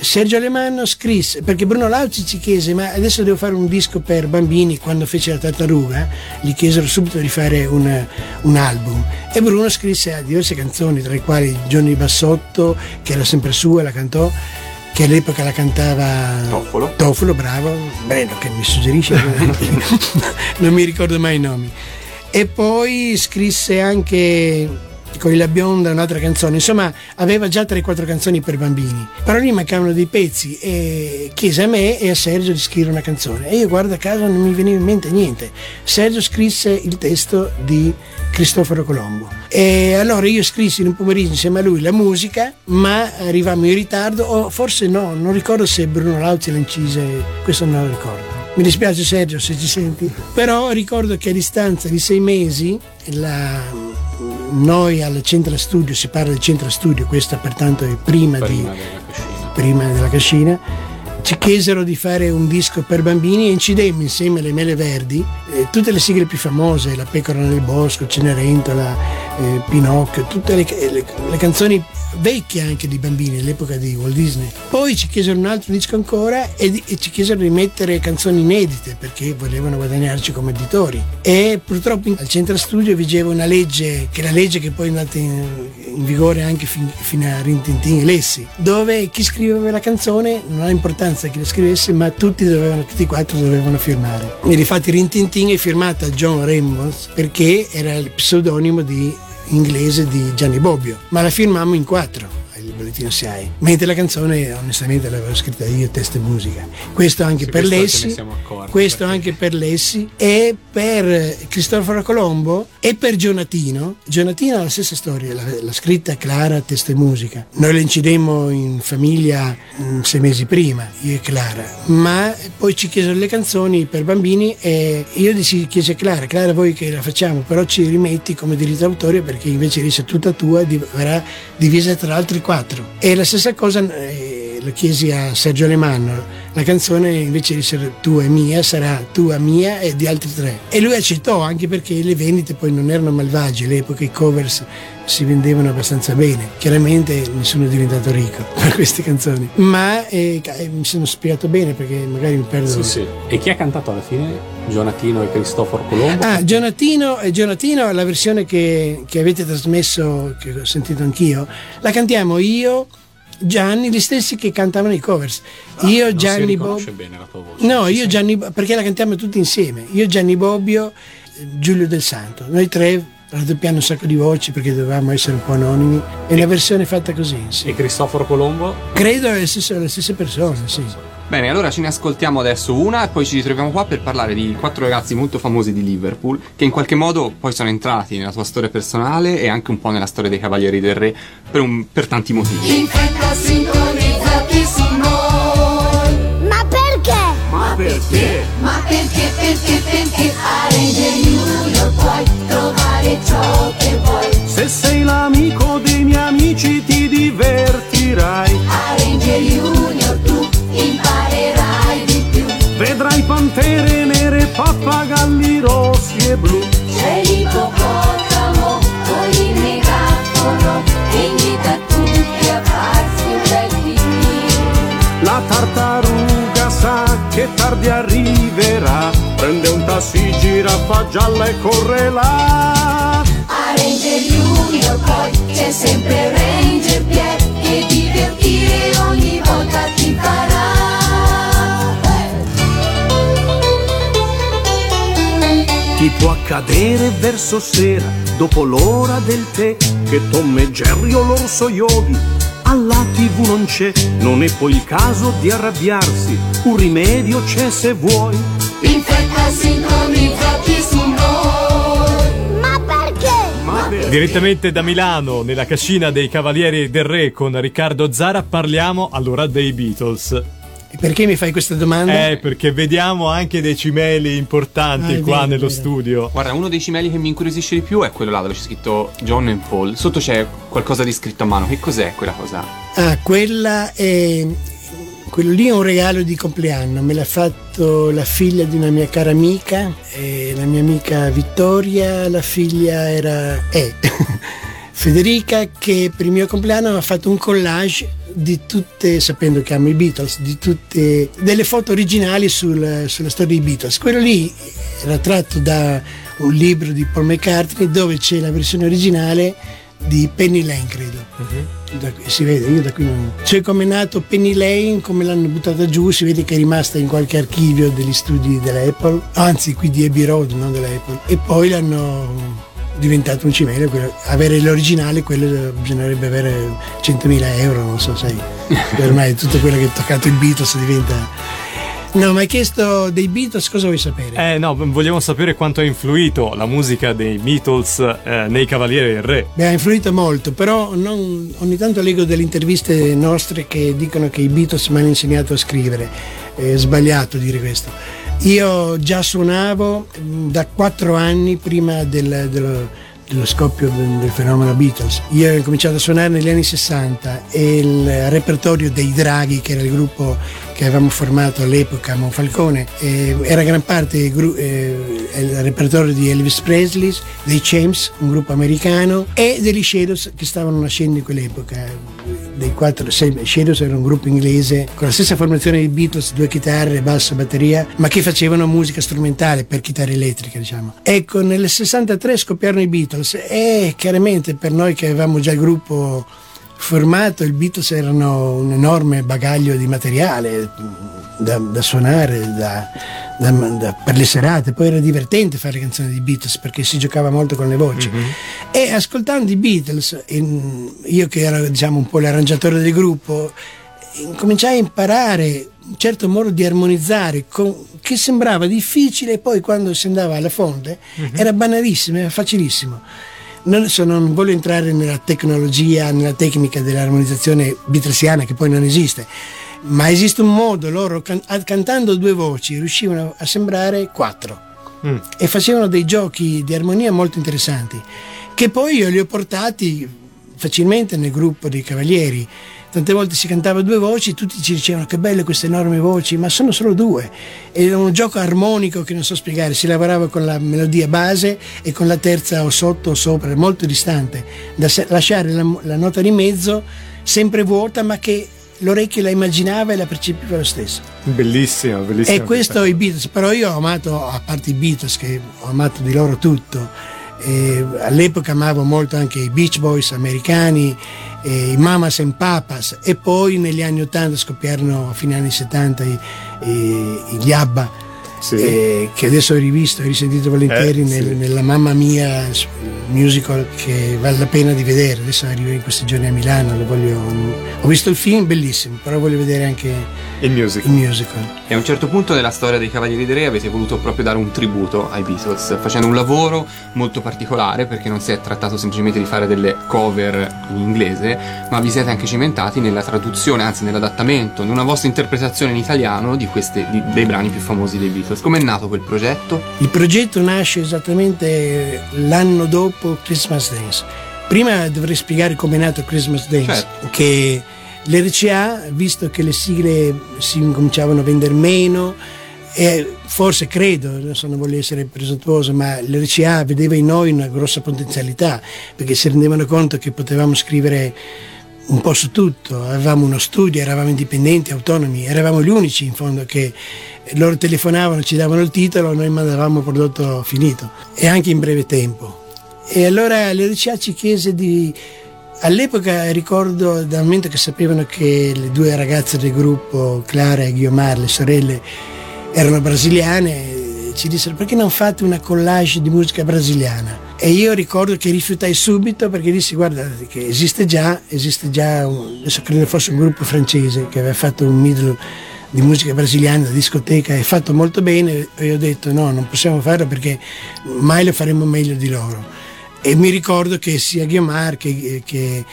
Sergio Alemanno scrisse, perché Bruno Lauzi ci chiese, ma adesso devo fare un disco per bambini, quando fece la tartaruga, gli chiesero subito di fare un, un album. E Bruno scrisse diverse canzoni, tra le quali Johnny Bassotto, che era sempre sua, la cantò, che all'epoca la cantava Toffolo. Toffolo, bravo, bello che mi suggerisce, non mi ricordo mai i nomi. E poi scrisse anche con la bionda un'altra canzone, insomma aveva già 3-4 canzoni per bambini, però gli mancavano dei pezzi e chiese a me e a Sergio di scrivere una canzone. E io guarda caso non mi veniva in mente niente. Sergio scrisse il testo di Cristoforo Colombo. E allora io scrissi in un pomeriggio insieme a lui la musica ma arrivammo in ritardo o forse no, non ricordo se Bruno Lauzi la incise, questo non lo ricordo. Mi dispiace Sergio se ci senti, però ricordo che a distanza di sei mesi la- noi al Centro Studio, si parla del Centro Studio, questa pertanto è prima, di, Prima della cascina. prima della cascina, ci chiesero di fare un disco per bambini e incidemmo insieme alle Mele Verdi eh, tutte le sigle più famose, La pecora nel bosco, Cenerentola, eh, Pinocchio, tutte le, le- le canzoni vecchie anche di bambini all'epoca di Walt Disney. Poi ci chiesero un altro disco ancora e, di- e ci chiesero di mettere canzoni inedite perché volevano guadagnarci come editori. E purtroppo in- al Centro Studio vigeva una legge, che è la legge che poi è andata in, in vigore anche fin- fino a Rintintin e Lessi, dove chi scriveva la canzone non ha importanza chi la scrivesse, ma tutti dovevano, tutti e quattro dovevano firmare. E difatti Rintintin è firmata John Ramos perché era il pseudonimo di inglese di Gianni Bobbio, ma la firmammo in quattro il bollettino SIAE, mentre la canzone onestamente l'avevo scritta io, testo e musica. Questo anche Sì, per questo Lessi, accorti, questo perché- anche per Lessi e per Cristoforo Colombo e per Gionatino. Gionatino ha la stessa storia, l'ha, scritta Clara, testo e musica. Noi la incidemmo in famiglia mm, sei mesi prima, io e Clara, ma poi ci chiesero le canzoni per bambini e io dissi chiesi a Clara, Clara voi che la facciamo, però ci rimetti come diritto d'autore perché invece di essere tutta tua div- verrà divisa tra altri quattro. E la stessa cosa eh, lo chiesi a Sergio Alemanno, la canzone invece di essere tua e mia sarà tua, mia e di altri tre. E lui accettò anche perché le vendite poi non erano malvagie, all'epoca i covers si vendevano abbastanza bene. Chiaramente nessuno è diventato ricco per queste canzoni, ma eh, eh, mi sono spiegato bene perché magari mi perdo. Sì, sì. E chi ha cantato alla fine? Gionatino e Cristoforo Colombo? Ah, Gionatino, eh, Gionatino, la versione che, che avete trasmesso, che ho sentito anch'io, la cantiamo io, Gianni, gli stessi che cantavano i covers. Io, non si Gianni Bobbio. bene la tua voce. No, io Gianni, perché la cantiamo tutti insieme. Io, Gianni Bobbio, eh, Giulio Del Santo. Noi tre raddoppiamo un sacco di voci perché dovevamo essere un po' anonimi. E la versione è fatta così. sì. E Cristoforo Colombo? Credo le stesse, le stesse persone, sì. Bene, allora ce ne ascoltiamo adesso una e poi ci ritroviamo qua per parlare di quattro ragazzi molto famosi di Liverpool che in qualche modo poi sono entrati nella tua storia personale e anche un po' nella storia dei Cavalieri del Re per, un- per tanti motivi. In fretta sintonizzati su noi Ma perché? Ma perché? Ma perché, perché, perché a Ranger Trovare ciò che vuoi Se sei l'amico dei miei amici ti divertirai. A Ranger Junior tu imparerai di più Vedrai pantere nere, pappagalli rossi e blu. C'è l'ippopotamo con il megafono che invita tutti a farsi un bel pipì La tartaruga sa che tardi arriverà. Prende un tassi, gira, fa gialla e corre là. C'è sempre Ranger Pierre che divertire ogni volta ti farà. Ti può accadere verso sera, dopo l'ora del tè, che Tom e Jerry o l'orso yogi alla tv non c'è, non è poi il caso di arrabbiarsi, un rimedio c'è se vuoi. In fretta sintonizzati Direttamente da Milano, nella cascina dei Cavalieri del Re con Riccardo Zara, parliamo allora dei Beatles. Perché mi fai questa domanda? Eh, perché vediamo anche dei cimeli importanti Ah, qua vero, nello vero. studio. Guarda, uno dei cimeli che mi incuriosisce di più è quello là dove c'è scritto John and Paul. Sotto c'è qualcosa di scritto a mano. Che cos'è quella cosa? Ah, quella è. Quello lì è un regalo di compleanno, me l'ha fatto la figlia di una mia cara amica, eh, la mia amica Vittoria, la figlia era è Federica che per il mio compleanno ha fatto un collage di tutte, sapendo che amo i Beatles, di tutte delle foto originali sul- sulla storia dei Beatles. Quello lì era tratto da un libro di Paul McCartney dove c'è la versione originale di Penny Lane, credo. Da qui- si vede, io da qui non. Cioè come è nato Penny Lane, come l'hanno buttata giù, si vede che è rimasta in qualche archivio degli studi dell'Apple, anzi qui di Abbey Road, non dell'Apple. E poi l'hanno diventato un cimelio, quello- avere l'originale quello bisognerebbe avere 100.000 euro, non so, sai. Ormai tutto quello che è toccato i Beatles diventa. No, ma hai chiesto dei Beatles, cosa vuoi sapere? Eh no, vogliamo sapere quanto ha influito la musica dei Beatles eh, nei Cavalieri del Re. Beh, ha influito molto, però non- ogni tanto leggo delle interviste nostre che dicono che i Beatles mi hanno insegnato a scrivere. È sbagliato dire questo. Io già suonavo mh, da quattro anni prima del- dello, dello scoppio del, del fenomeno Beatles. Io ho cominciato a suonare negli anni 60 e il repertorio dei Draghi, che era il gruppo che avevamo formato all'epoca a Monfalcone, eh, era gran parte gru- eh, il repertorio di Elvis Presley, dei Champs, un gruppo americano, e degli Shadows che stavano nascendo in quell'epoca. Dei quattro, sei, Shadows era un gruppo inglese con la stessa formazione dei Beatles, due chitarre, basso, batteria, ma che facevano musica strumentale per chitarra elettrica, diciamo. Ecco, nel 63 scoppiarono i Beatles e chiaramente per noi che avevamo già il gruppo formato, i Beatles erano un enorme bagaglio di materiale da, da suonare da, da, per le serate. Poi era divertente fare canzoni di Beatles perché si giocava molto con le voci. Mm-hmm. E ascoltando i Beatles, in, io che ero diciamo, un po' l'arrangiatore del gruppo, cominciai a imparare un certo modo di armonizzare con, che sembrava difficile e poi quando si andava alla fonte mm-hmm. era banalissimo, era facilissimo non, so, non voglio entrare nella tecnologia, nella tecnica dell'armonizzazione beatlesiana che poi non esiste, ma esiste un modo, loro can- cantando due voci riuscivano a sembrare quattro mm. e facevano dei giochi di armonia molto interessanti che poi io li ho portati facilmente nel gruppo dei cavalieri tante volte si cantava due voci, tutti ci dicevano che belle queste enormi voci, ma sono solo due. Era un gioco armonico che non so spiegare, si lavorava con la melodia base e con la terza o sotto o sopra, molto distante, da lasciare la, la nota di mezzo sempre vuota, ma che l'orecchio la immaginava e la percepiva lo stesso. Bellissimo, bellissimo. E questo i Beatles, però io ho amato, a parte i Beatles, che ho amato di loro tutto, all'epoca amavo molto anche i Beach Boys americani i Mamas and Papas e poi negli anni 80 scoppiarono a fine anni 70 i, i, gli ABBA sì. eh, che adesso ho rivisto e risentito volentieri eh, nel, sì. nella Mamma Mia musical che vale la pena di vedere adesso arrivo in questi giorni a Milano voglio, ho visto il film bellissimo però voglio vedere anche il musical. il musical. E a un certo punto nella storia dei Cavalieri di Re avete voluto proprio dare un tributo ai Beatles, facendo un lavoro molto particolare perché non si è trattato semplicemente di fare delle cover in inglese, ma vi siete anche cimentati nella traduzione, anzi nell'adattamento, in una vostra interpretazione in italiano di queste, di, dei brani più famosi dei Beatles. Come è nato quel progetto? Il progetto nasce esattamente l'anno dopo Christmas Dance. Prima dovrei spiegare come è nato Christmas Dance, certo. che L'RCA, visto che le sigle si incominciavano a vendere meno, e forse credo, adesso non voglio essere presuntuoso, ma l'RCA vedeva in noi una grossa potenzialità, perché si rendevano conto che potevamo scrivere un po' su tutto, avevamo uno studio, eravamo indipendenti, autonomi, eravamo gli unici in fondo che loro telefonavano, ci davano il titolo, noi mandavamo il prodotto finito e anche in breve tempo. E allora l'RCA ci chiese di All'epoca ricordo dal momento che sapevano che le due ragazze del gruppo, Clara e Guiomar, le sorelle, erano brasiliane, ci dissero perché non fate una collage di musica brasiliana? E io ricordo che rifiutai subito perché dissi guarda che esiste già, esiste già, un, adesso credo fosse un gruppo francese che aveva fatto un middle di musica brasiliana, discoteca, e fatto molto bene e ho detto no, non possiamo farlo perché mai lo faremo meglio di loro. E mi ricordo che sia Guiomar che, che,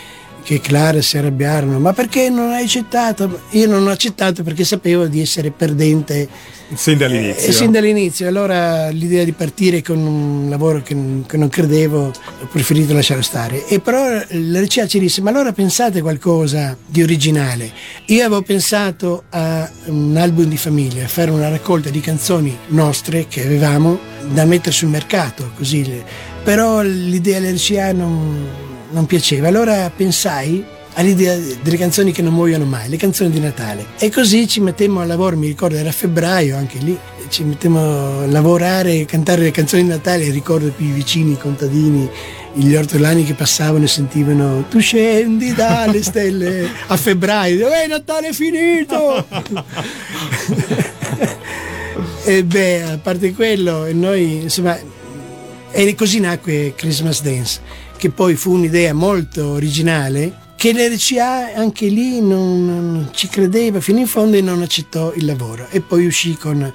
che Clara si arrabbiarono ma perché non hai accettato? io non ho accettato perché sapevo di essere perdente sin dall'inizio. eh, sin dall'inizio. Allora l'idea di partire con un lavoro che, che non credevo ho preferito lasciare stare. E però la RCA ci disse ma allora pensate qualcosa di originale. Io avevo pensato a un album di famiglia a fare una raccolta di canzoni nostre che avevamo da mettere sul mercato così. Però l'idea dell'RCA non, non piaceva. Allora pensai all'idea delle canzoni che non muoiono mai, le canzoni di Natale. E così ci mettemmo a lavoro, mi ricordo era febbraio anche lì, ci mettemmo a lavorare, cantare le canzoni di Natale, ricordo più i vicini, i contadini, gli ortolani che passavano e sentivano tu scendi dalle stelle a febbraio, eh Natale è finito! e beh, a parte quello, noi insomma e così nacque Christmas Dance, che poi fu un'idea molto originale che l'RCA anche lì non, non, ci credeva fino in fondo e non accettò il lavoro e poi uscì con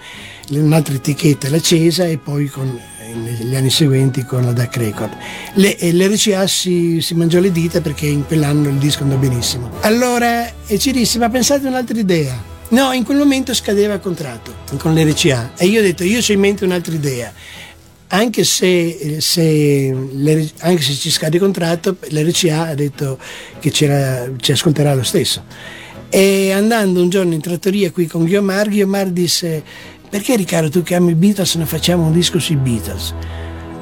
un'altra etichetta, la Cesa e poi con, negli anni seguenti con la DAC Record. Le, L'RCA si, si, mangiò le dita perché in quell'anno il disco andò benissimo. Allora ci disse ma pensate a un'altra idea. No, in quel momento scadeva il contratto con l'RCA e io ho detto io ho in mente un'altra idea anche se, eh, se anche se ci scade il contratto, l'RCA ha detto che ci ascolterà lo stesso. E andando un giorno in trattoria qui con Guiomar, Guiomar disse perché Riccardo tu che ami i Beatles non facciamo un disco sui Beatles?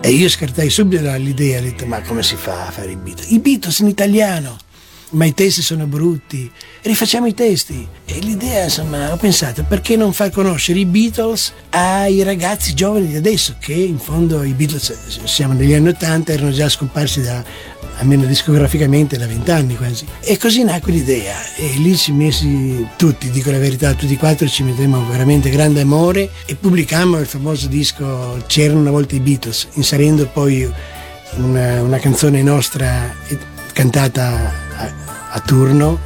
E io scartai subito l'idea, ho detto ma come si fa a fare i Beatles? I Beatles in italiano, ma i testi sono brutti, rifacciamo i testi. E l'idea insomma ho pensato perché non far conoscere i Beatles ai ragazzi giovani di adesso, che in fondo i Beatles siamo negli anni 80, erano già scomparsi da almeno discograficamente da vent'anni quasi. E così nacque l'idea e lì ci messi tutti, dico la verità, tutti e quattro ci mettemmo veramente grande amore e pubblicammo il famoso disco C'erano una volta i Beatles, inserendo poi una, una canzone nostra cantata a, turno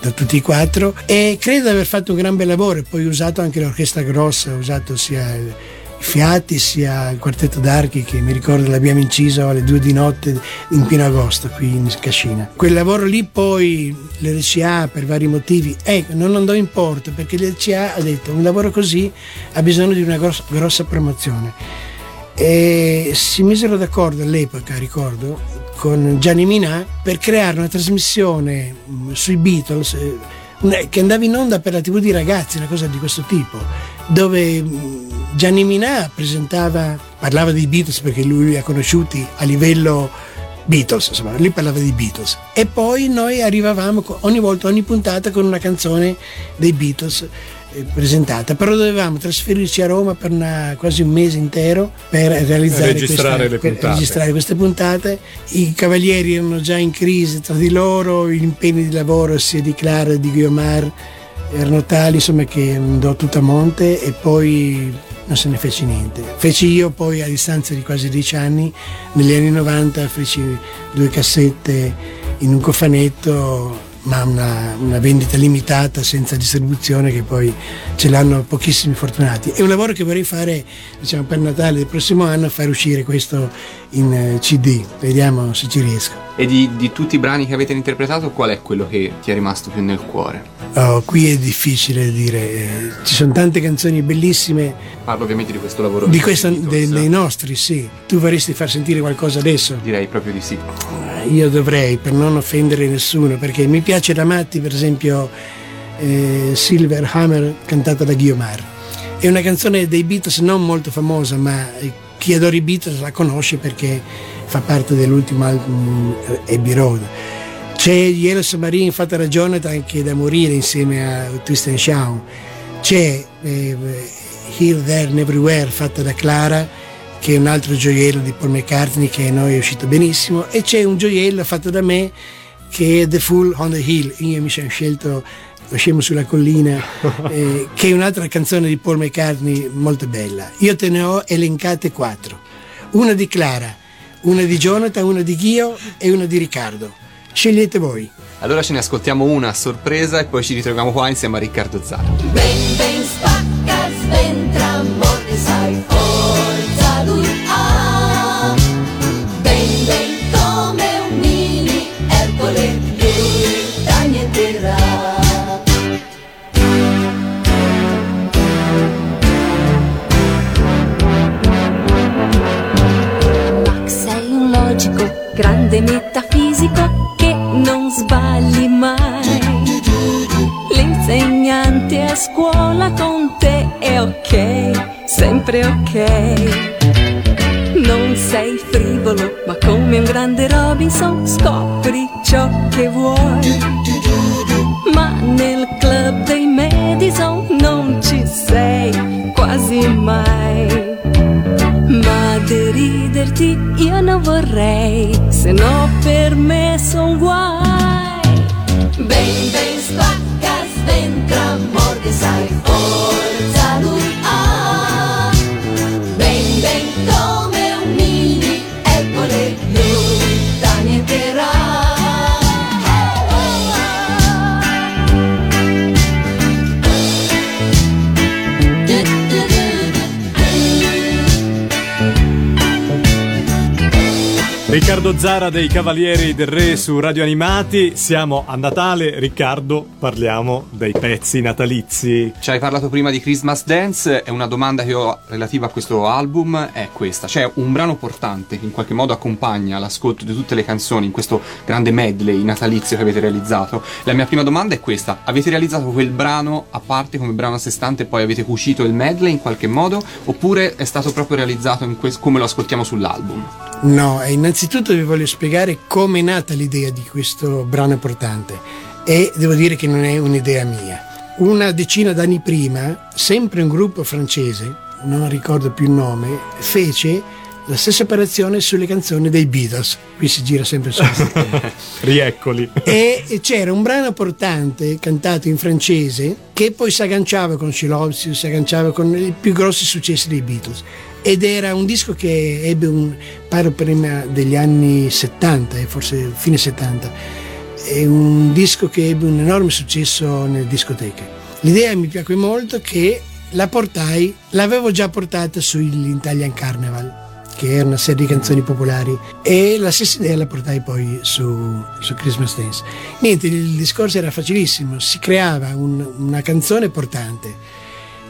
da tutti e quattro e credo di aver fatto un gran bel lavoro. Poi ho usato anche l'orchestra grossa ho usato sia i fiati sia il quartetto d'archi che mi ricordo l'abbiamo inciso alle due di notte in pieno agosto qui in Cascina. Quel lavoro lì poi l'RCA per vari motivi ecco non andò in porto perché l'RCA ha detto un lavoro così ha bisogno di una grossa, grossa promozione e si misero d'accordo all'epoca, ricordo, con Gianni Minà per creare una trasmissione mh, sui Beatles eh, che andava in onda per la tv di ragazzi, una cosa di questo tipo, dove mh, Gianni Minà presentava, parlava dei Beatles perché lui li ha conosciuti a livello Beatles, insomma, lui parlava di Beatles. E poi noi arrivavamo ogni volta, ogni puntata con una canzone dei Beatles presentata, però dovevamo trasferirci a Roma per una- quasi un mese intero per realizzare Registrare questa- per registrare queste puntate. I cavalieri erano già in crisi tra di loro, gli impegni di lavoro sia di Clara che di Guiomar erano tali insomma che andò tutto a monte e poi non se ne fece niente. Feci io poi a distanza di quasi dieci anni, negli anni 90 feci due cassette in un cofanetto ma una, una vendita limitata senza distribuzione che poi ce l'hanno pochissimi fortunati. È un lavoro che vorrei fare diciamo, per Natale del prossimo anno, fare uscire questo in eh, CD, vediamo se ci riesco. E di, di tutti i brani che avete interpretato, qual è quello che ti è rimasto più nel cuore? Oh, qui è difficile dire, eh, ci sono tante canzoni bellissime, Parlo ovviamente di questo lavoro. di questo, dei, dei nostri sì. Tu vorresti far sentire qualcosa adesso? Direi proprio di sì. Io dovrei per non offendere nessuno perché mi piace da matti per esempio eh, Silver Hammer cantata da Guiomar è una canzone dei Beatles non molto famosa ma eh, chi adora i Beatles la conosce perché fa parte dell'ultimo album eh, Abbey Road. C'è Yellow Submarine fatta da Jonathan che è da morire insieme a Twist and Shout. C'è eh, Here, There and Everywhere fatta da Clara che è un altro gioiello di Paul McCartney che a noi è uscito benissimo e c'è un gioiello fatto da me che è The Fool on the Hill. Io mi sono scelto lo scemo sulla collina eh, che è un'altra canzone di Paul McCartney molto bella. Io te ne ho elencate quattro. Una di Clara una di Jonathan una di Ghio e una di Riccardo. Scegliete voi. Allora ce ne ascoltiamo una a sorpresa e poi ci ritroviamo qua insieme a Riccardo Zara. Sempre ok. Non sei frivolo, ma come un grande Robinson scopri ciò che vuoi. Ma nel club dei Madison non ci sei quasi mai. Ma deriderti io non vorrei, se no per me son guai. Riccardo Zara dei Cavalieri del Re su Radio Animati. Siamo a Natale, Riccardo, parliamo dei pezzi natalizi. Ci hai parlato prima di Christmas Dance e una domanda che ho relativa a questo album è questa. C'è un brano portante che in qualche modo accompagna l'ascolto di tutte le canzoni in questo grande medley natalizio che avete realizzato. La mia prima domanda è questa. Avete realizzato quel brano a parte come brano a sé stante e poi avete cucito il medley in qualche modo? Oppure è stato proprio realizzato in que- come lo ascoltiamo sull'album? No, e innanzitutto vi voglio spiegare come è nata l'idea di questo brano importante e devo dire che non è un'idea mia. Una decina d'anni prima, sempre un gruppo francese, non ricordo più il nome, fece la stessa operazione sulle canzoni dei Beatles. Qui si gira sempre su. Rieccoli. e c'era un brano portante cantato in francese che poi si agganciava con She Loves You, si agganciava con i più grossi successi dei Beatles ed era un disco che ebbe un paro prima degli anni 70 e forse fine 70 è un disco che ebbe un enorme successo nelle discoteche. L'idea mi piacque molto che la portai l'avevo già portata sull'Italian Carnival che era una serie di canzoni popolari e la stessa idea la portai poi su, su Christmas Dance. Niente il discorso era facilissimo si creava un- una canzone portante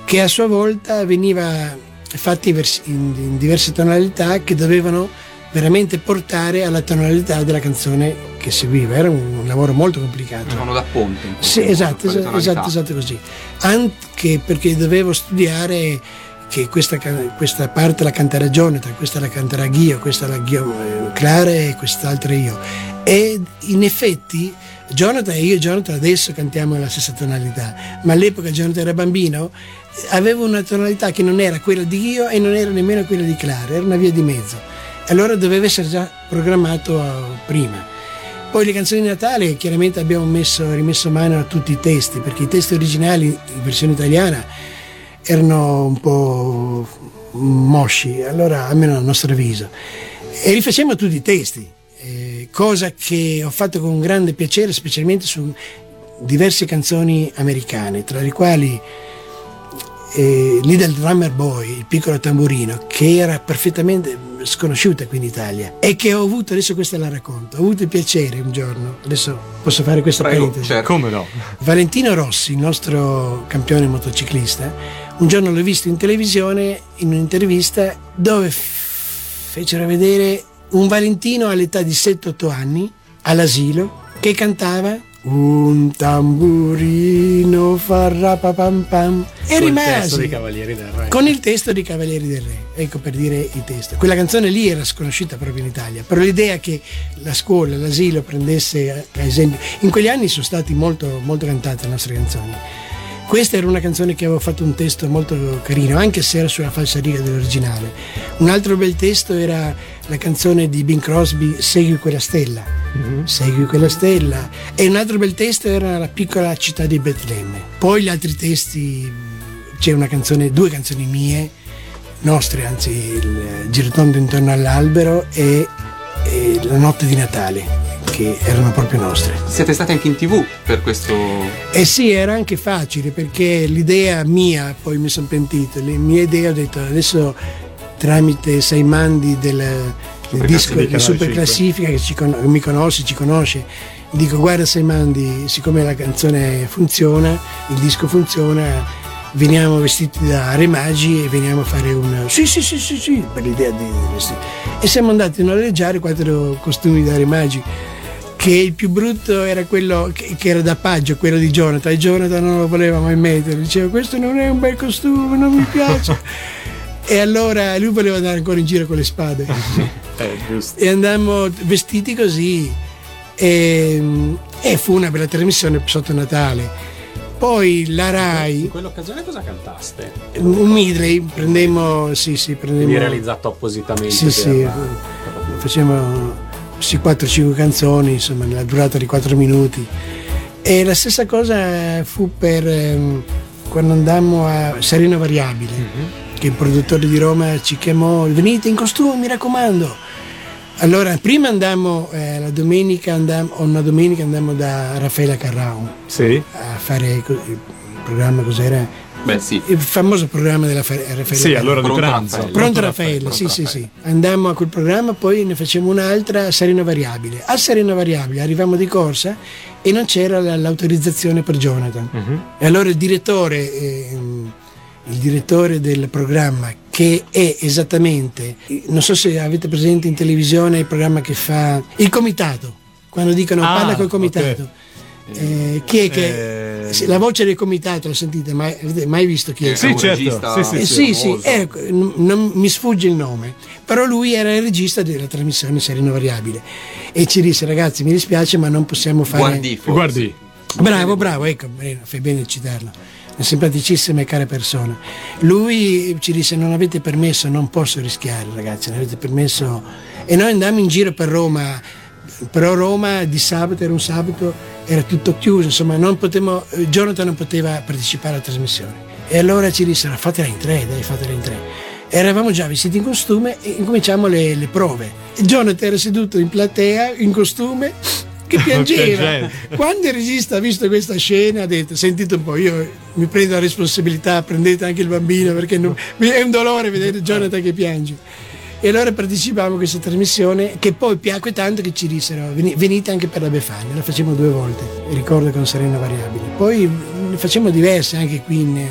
che a sua volta veniva fatti in, diverse tonalità che dovevano veramente portare alla tonalità della canzone che seguiva. Era un, lavoro molto complicato. Sono da ponte. Sì, esatto, esatto, esatto, esatto così. Anche perché dovevo studiare che questa, questa parte la canterà Jonathan, questa la canterà Ghio, questa la Ghio, eh, Clara e quest'altra io. E in effetti Jonathan e io e Jonathan adesso cantiamo la stessa tonalità, ma all'epoca Jonathan era bambino, aveva una tonalità che non era quella di Ghio e non era nemmeno quella di Clara, era una via di mezzo. Allora doveva essere già programmato eh, prima. Poi le canzoni di Natale chiaramente abbiamo messo, rimesso mano a tutti i testi, perché i testi originali in versione italiana erano un po' mosci, allora almeno a nostro avviso. E rifacciamo tutti i testi, eh, cosa che ho fatto con grande piacere, specialmente su diverse canzoni americane, tra le quali eh, Little Drummer Boy, il piccolo tamburino, che era perfettamente sconosciuta qui in Italia e che ho avuto, adesso questa la racconto, ho avuto il piacere un giorno, adesso posso fare questa Prego, parentesi. certo. Come no? Valentino Rossi, il nostro campione motociclista, un giorno l'ho visto in televisione in un'intervista dove f- fecero vedere un Valentino all'età di 7-8 anni all'asilo che cantava un tamburino farà pam pam e Col rimasi testo dei Cavalieri del Re. con il testo di Cavalieri del Re, ecco per dire il testo. Quella canzone lì era sconosciuta proprio in Italia, però l'idea che la scuola, l'asilo prendesse a- a esempio, in quegli anni sono stati molto, molto cantate le nostre canzoni. Questa era una canzone che avevo fatto un testo molto carino, anche se era sulla falsa riga dell'originale. Un altro bel testo era la canzone di Bing Crosby, Segui quella stella. Segui quella stella. E un altro bel testo era La piccola città di Betlemme. Poi gli altri testi, c'è una canzone, due canzoni mie, nostre, anzi, il Girotondo intorno all'albero e, e La notte di Natale, che erano proprio nostre. Siete stati anche in tv per questo. Eh sì, era anche facile perché l'idea mia, poi mi sono pentito, le mie idee ho detto adesso tramite sei mandi del, del disco di super classifica che, ci mi conosce, ci conosce, dico guarda sei mandi, siccome la canzone funziona, il disco funziona, veniamo vestiti da re magi e veniamo a fare un sì sì sì sì sì per l'idea di vestire. E siamo andati a noleggiare quattro costumi da re magi che il più brutto era quello che, che era da Paggio, quello di Jonathan, e Jonathan non lo voleva mai mettere, diceva questo non è un bel costume, non mi piace. e allora lui voleva andare ancora in giro con le spade. Eh, e andammo vestiti così e, e fu una bella trasmissione sotto Natale. Poi la In Rai, quell'occasione cosa cantaste? un medley, prendemmo, sì sì, prendemmo... Quindi realizzato appositamente Sì, sì, facciamo sì, 4-5 canzoni, insomma, nella durata di 4 minuti. E la stessa cosa fu per ehm, quando andammo a Sereno Variabile, che il produttore di Roma ci chiamò, venite in costume, mi raccomando. Allora, prima andammo, eh, la domenica andammo, una domenica andammo da Raffaella Carrao Sì? a fare il programma cos'era Beh, sì. Il famoso programma della Fe- Raffaele. Sì, allora di Pronto pranzo. Raffaele. Pronto Raffaele. Sì, Pronto sì, Raffaele. sì. Andammo a quel programma, poi ne facemmo un'altra a Serena Variabile. A Serena Variabile arrivavamo di corsa e non c'era la- l'autorizzazione per Jonathan. Mhm. E allora il direttore, ehm, il direttore del programma, che è esattamente, non so se avete presente in televisione il programma che fa il comitato, quando dicono Ah, parla col comitato. Eh, chi è che Eh, la voce del comitato, lo sentite? Mai, avete mai visto chi è? Sì, un certo. regista Sì, sì, Eh, sì. sì, sì, famoso. ecco, n- non mi sfugge il nome, però lui era il regista della trasmissione Sereno Variabile e ci disse ragazzi mi dispiace ma non possiamo fare... Guardi, Bravo, bravo, ecco, fai bene a citarlo. Una simpaticissima e cara persona. Lui ci disse non avete permesso, non posso rischiare ragazzi, non avete permesso... E noi andammo in giro per Roma, però Roma di sabato era un sabato, era tutto chiuso, insomma non potevo, eh, Jonathan non poteva partecipare alla trasmissione. E allora ci dissero fatela in tre, dai, fatela in tre. Eravamo già vestiti in costume e incominciamo le, le prove. Jonathan era seduto in platea, in costume, che piangeva. Quando il regista ha visto questa scena ha detto, sentite un po', io mi prendo la responsabilità, prendete anche il bambino perché non- è un dolore vedere Jonathan che piange. E allora partecipavamo a questa trasmissione che poi piacque tanto che ci dissero "Veni- venite anche per la Befana, la facciamo due volte, ricordo con Serena Variabile. Poi ne facciamo diverse anche qui in-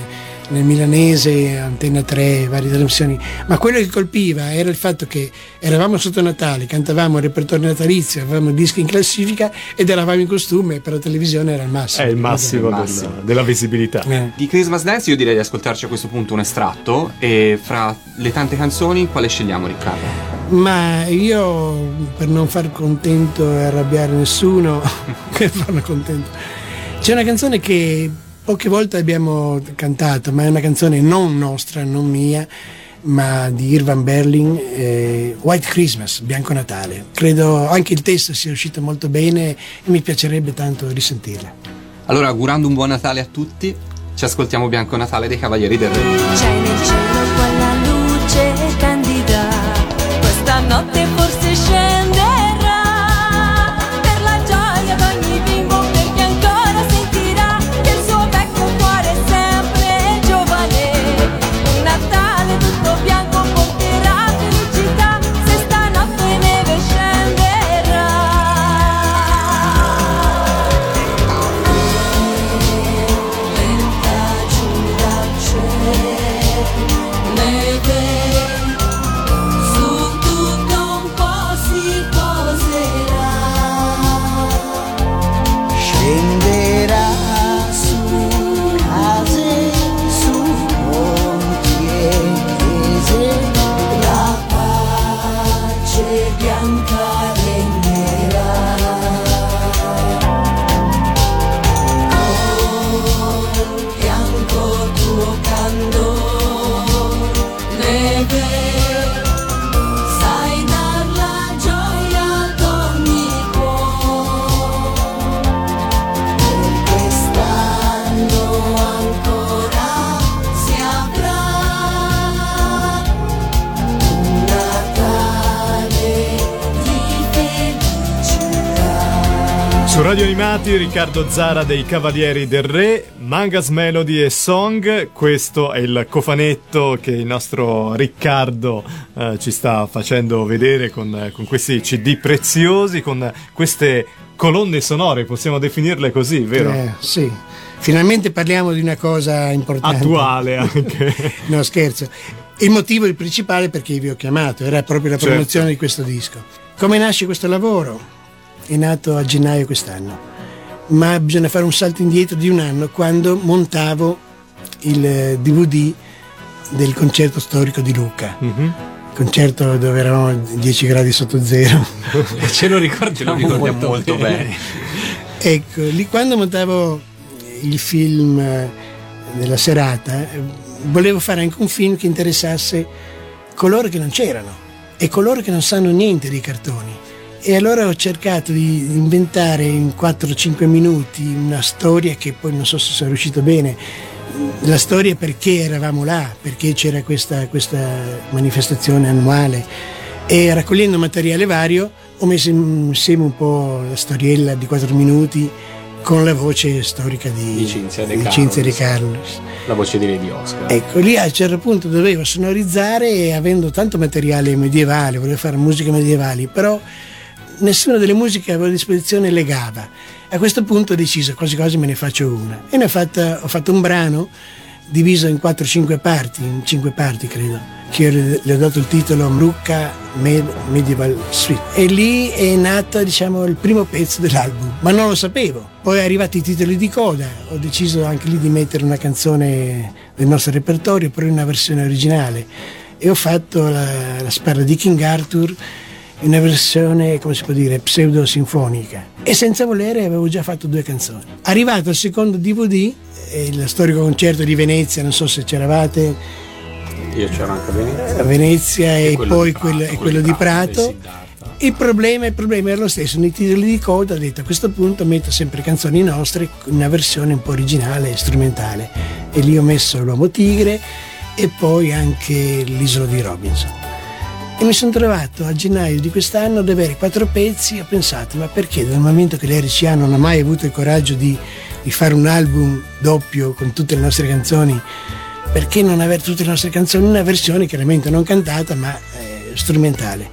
nel Milanese, Antenna 3, varie trasmissioni, ma quello che colpiva era il fatto che eravamo sotto Natale, cantavamo il repertorio natalizio, avevamo dischi in classifica ed eravamo in costume e per la televisione era il è massimo. il massimo, Il del- massimo. della visibilità. Eh. Di Christmas Dance io direi di ascoltarci a questo punto un estratto e fra le tante canzoni quale scegliamo Riccardo? Ma io per non far contento e arrabbiare nessuno, per farlo contento, c'è una canzone che poche volte abbiamo cantato, ma è una canzone non nostra, non mia, ma di Irvan Berlin, eh, White Christmas, Bianco Natale. Credo anche il testo sia uscito molto bene e mi piacerebbe tanto risentirla. Allora augurando un buon Natale a tutti ci ascoltiamo Bianco Natale dei Cavalieri del Re. C'è nel cielo quella luce candida, questa notte Animati Riccardo Zara dei Cavalieri del Re, Mangas Melody e Song, questo è il cofanetto che il nostro Riccardo eh, ci sta facendo vedere con, eh, con questi CD preziosi, con queste colonne sonore, possiamo definirle così, vero? Eh, sì, finalmente parliamo di una cosa importante. Attuale anche. No, scherzo. Il motivo il principale perché vi ho chiamato era proprio la Certo. promozione di questo disco. Come nasce questo lavoro? È nato a gennaio quest'anno, ma bisogna fare un salto indietro di un anno quando montavo il eh, DVD del concerto storico di Lucca. Mhm. Concerto dove eravamo a 10 gradi sotto zero. Ce lo ricordiamo, Ce lo ricordiamo molto bene. Ecco, lì quando montavo il film eh, della serata, eh, volevo fare anche un film che interessasse coloro che non c'erano e coloro che non sanno niente dei cartoni. E allora ho cercato di inventare in 4-5 minuti una storia che poi non so se sono riuscito bene. La storia perché eravamo là, perché c'era questa, questa manifestazione annuale e raccogliendo materiale vario ho messo insieme un po' la storiella di 4 minuti con la voce storica di, Di Cinzia De di Cinzia De Carlos. La voce di Lady Oscar. Ecco, lì a un certo punto dovevo sonorizzare e avendo tanto materiale medievale, volevo fare musiche medievali, però nessuna delle musiche che avevo a disposizione legava. A questo punto ho deciso quasi quasi me ne faccio una. E ne ho, fatta- ho fatto un brano diviso in 4-5 parti, in 5 parti credo, che le ho dato il titolo Mrucca Med- Medieval Suite. E lì è nato diciamo il primo pezzo dell'album, ma non lo sapevo. Poi arrivati i titoli di coda, ho deciso anche lì di mettere una canzone del nostro repertorio, però in una versione originale. E ho fatto la, la sparra di King Arthur una versione, come si può dire, pseudo-sinfonica. E senza volere avevo già fatto due canzoni. Arrivato al secondo DVD, eh, il storico concerto di Venezia, non so se c'eravate, Io c'ero anche a Venezia. a Venezia e, quello poi di Prato, quello, e quello di di Prato, Prato. del Siddhartha. Il problema, il problema era lo stesso, nei titoli di coda ho detto a questo punto metto sempre canzoni nostre in una versione un po' originale e strumentale. E lì ho messo l'Uomo Tigre e poi anche l'Isola di Robinson. E mi sono trovato a gennaio di quest'anno ad avere quattro pezzi e ho pensato, ma perché dal momento che l'RCA non ha mai avuto il coraggio di, di fare un album doppio con tutte le nostre canzoni, perché non avere tutte le nostre canzoni in una versione chiaramente non cantata ma eh, strumentale?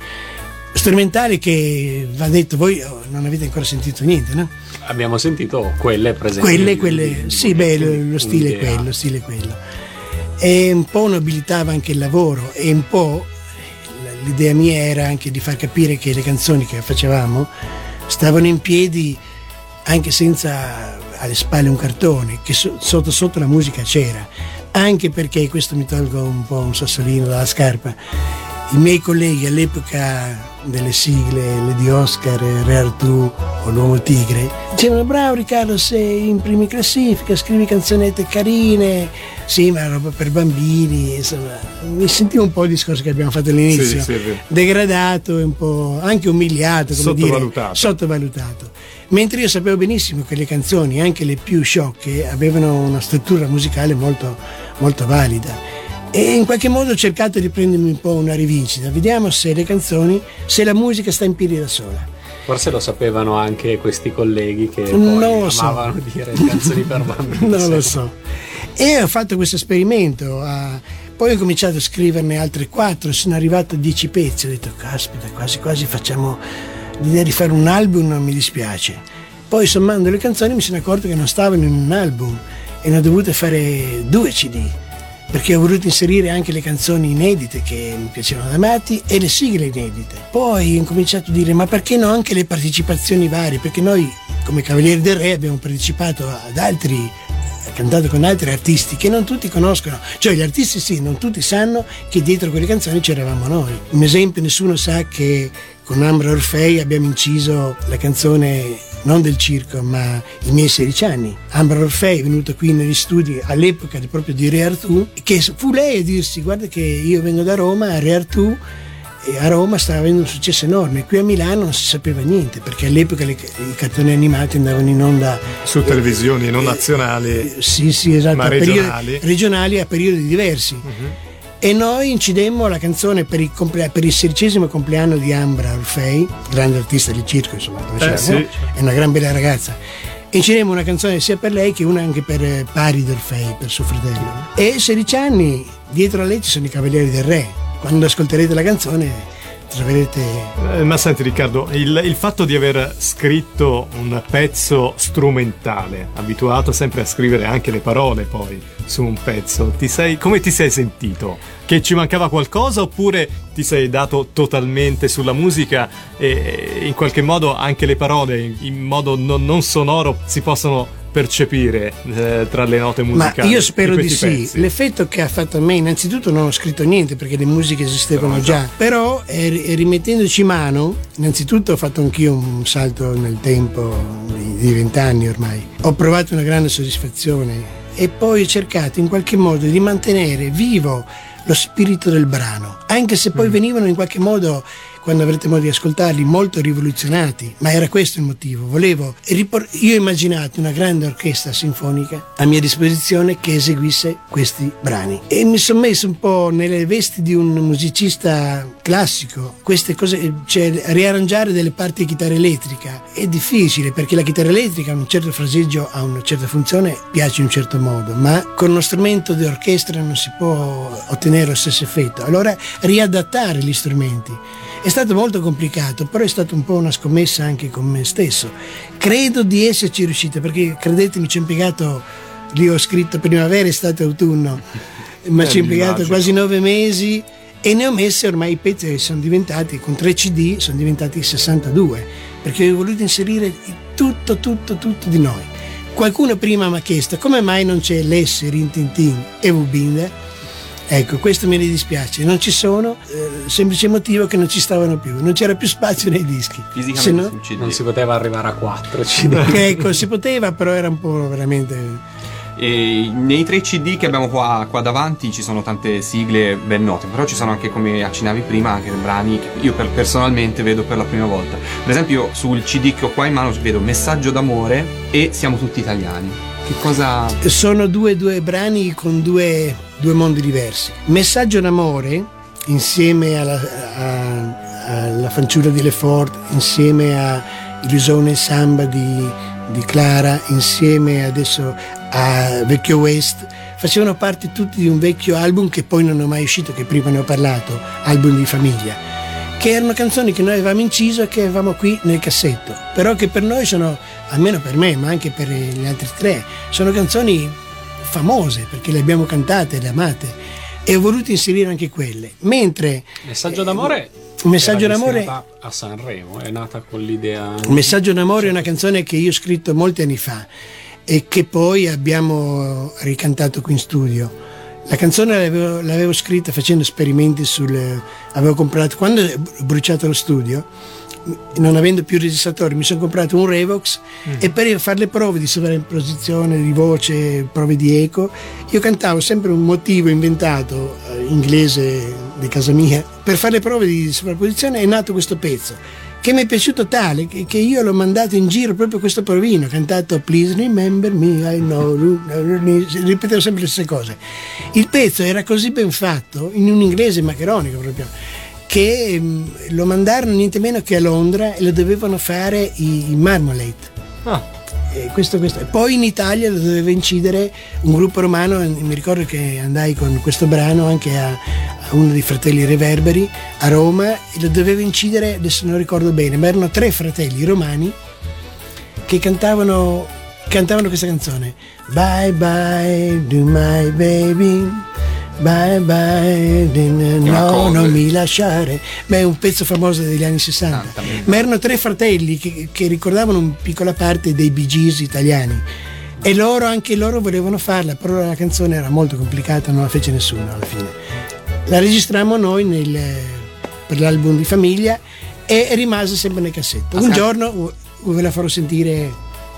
Strumentale che va detto, voi oh, non avete ancora sentito niente, no? Abbiamo sentito quelle presenti. Quelle, quelle, video, sì, beh, lo, lo stile è quello, lo stile è quello. E un po' nobilitava anche il lavoro e un po' l'idea mia era anche di far capire che le canzoni che facevamo stavano in piedi anche senza alle spalle un cartone, che so- sotto sotto la musica c'era. Anche perché, questo mi tolgo un po' un sassolino dalla scarpa, i miei colleghi all'epoca delle sigle Lady Oscar, Re Artù o L'Uomo Tigre dicevano bravo Riccardo sei in prima classifica, scrivi canzonette carine, sì ma roba per bambini, insomma mi sentivo un po' il discorso che abbiamo fatto all'inizio, Sì, sì, degradato e un po' anche umiliato, come dire, Sottovalutato. sottovalutato. Mentre io sapevo benissimo che le canzoni, anche le più sciocche, avevano una struttura musicale molto, molto valida. E in qualche modo ho cercato di prendermi un po' una rivincita. Vediamo se le canzoni, se la musica sta in piedi da sola. Forse lo sapevano anche questi colleghi che lo so. amavano dire canzoni per bambini. non lo so. E ho fatto questo esperimento. poi ho cominciato a scriverne altre quattro, sono arrivato a dieci pezzi. Ho detto, caspita, quasi quasi facciamo l'idea di fare un album, non mi dispiace. Poi sommando le canzoni mi sono accorto che non stavano in un album e ne ho dovute fare due CD. Perché ho voluto inserire anche le canzoni inedite che mi piacevano ad Amati e le sigle inedite. Poi ho cominciato a dire ma perché no anche le partecipazioni varie? Perché noi come Cavalieri del Re abbiamo partecipato ad altri cantato con altri artisti che non tutti conoscono, cioè gli artisti sì, non tutti sanno che dietro quelle canzoni c'eravamo noi. Un esempio, nessuno sa che con Ambra Orfei abbiamo inciso la canzone non del circo, ma i miei 16 anni. Ambra Orfei è venuta qui negli studi all'epoca proprio di Re Artù, che fu lei a dirsi guarda che io vengo da Roma, Re Artù e a Roma stava avendo un successo enorme, qui a Milano non si sapeva niente perché all'epoca le- i cartoni animati andavano in onda Su televisioni non nazionali. eh, sì, sì, esatto, Ma a periodi- regionali? Regionali a periodi diversi. E noi incidemmo la canzone per il, comple- per il sedicesimo compleanno di Ambra Orfei, grande artista del circo, insomma, come Eh, sì. no? è una gran bella ragazza. Incidemmo una canzone sia per lei che una anche per eh, Pari Orfei, per suo fratello. E 16 anni dietro a lei ci sono i Cavalieri del Re. Quando ascolterete la canzone troverete Eh, ma senti Riccardo, il, il fatto di aver scritto un pezzo strumentale, abituato sempre a scrivere anche le parole poi su un pezzo, ti sei, come ti sei sentito? Che ci mancava qualcosa oppure ti sei dato totalmente sulla musica e in qualche modo anche le parole in modo non, non sonoro si possono percepire eh, tra le note Ma musicali? io spero di sì. pezzi? L'effetto che ha fatto a me, innanzitutto non ho scritto niente perché le musiche esistevano già, però eh, ri- rimettendoci mano, innanzitutto ho fatto anch'io un salto nel tempo di vent'anni ormai. Ho provato una grande soddisfazione e poi ho cercato in qualche modo di mantenere vivo lo spirito del brano, anche se Mm. poi venivano in qualche modo quando avrete modo di ascoltarli, molto rivoluzionati, ma era questo il motivo. Volevo ripor- io ho immaginato una grande orchestra sinfonica a mia disposizione che eseguisse questi brani e mi sono messo un po' nelle vesti di un musicista classico. Queste cose, cioè riarrangiare delle parti di chitarra elettrica è difficile perché la chitarra elettrica ha un certo fraseggio, ha una certa funzione, piace in un certo modo, ma con uno strumento di orchestra non si può ottenere lo stesso effetto. Allora riadattare gli strumenti. È stato molto complicato, però è stata un po' una scommessa anche con me stesso. Credo di esserci riuscita, perché credetemi ci ho impiegato, lì ho scritto primavera, estate, autunno, ma Eh, ci ho impiegato quasi nove mesi e ne ho messe ormai i pezzi che sono diventati, con tre CD, sono diventati 62, perché ho voluto inserire tutto, tutto, tutto di noi. Qualcuno prima mi ha chiesto come mai non c'è l'S, Rintintin e Wubinda. Ecco, questo mi dispiace, non ci sono, eh, semplice motivo che non ci stavano più, non c'era più spazio nei dischi. Fisicamente no-. Non si poteva arrivare a 4 CD. ecco, si poteva, però era un po' veramente... E nei tre CD che abbiamo qua, qua davanti ci sono tante sigle ben note, però ci sono anche, come accennavi prima, anche brani che io per- personalmente vedo per la prima volta. Per esempio, sul CD che ho qua in mano vedo Messaggio d'amore e Siamo tutti italiani. Che cosa. Sono due, due brani con due, due mondi diversi. Messaggio d'amore, insieme alla, a- alla fanciulla di Lefort, insieme a Illusione Samba di, di Clara, insieme adesso a Vecchio West, facevano parte tutti di un vecchio album che poi non è mai uscito, che prima ne ho parlato, album di famiglia che erano canzoni che noi avevamo inciso e che avevamo qui nel cassetto, però che per noi sono, almeno per me, ma anche per gli altri tre, sono canzoni famose perché le abbiamo cantate, le amate e ho voluto inserire anche quelle. Mentre Messaggio d'amore. Un messaggio d'amore- a Sanremo, è nata con l'idea. Messaggio d'amore è una canzone che io ho scritto molti anni fa e che poi abbiamo ricantato qui in studio. La canzone l'avevo, l'avevo scritta facendo esperimenti sul... avevo comprato, quando ho bruciato lo studio, non avendo più registratori, mi sono comprato un Revox e per fare le prove di sovraimposizione, di voce, prove di eco, io cantavo sempre un motivo inventato, eh, inglese di casa mia, per fare le prove di sovrapposizione è nato questo pezzo che mi è piaciuto tale che, che io l'ho mandato in giro proprio questo provino, cantato Please remember me, I know, ripetevo sempre le stesse cose. Il pezzo era così ben fatto, in un inglese maccheronico proprio, che mm, lo mandarono niente meno che a Londra e lo dovevano fare i, Marmalade. Ah, E questo, questo. E poi in Italia lo doveva incidere un gruppo romano, mi ricordo che andai con questo brano anche a, a uno dei fratelli Reverberi a Roma e lo doveva incidere, adesso non ricordo bene, ma erano tre fratelli romani che cantavano, cantavano questa canzone. Bye bye, do my baby. Bye bye, no, non mi lasciare. Beh, è un pezzo famoso degli anni 60. Ma erano tre fratelli che, che ricordavano una piccola parte dei Bee Gees italiani. E loro, anche loro volevano farla, però la canzone era molto complicata, non la fece nessuno alla fine. La registrammo noi nel- per l'album di famiglia e rimase sempre nel cassetto. Ah, Un giorno ve la farò sentire.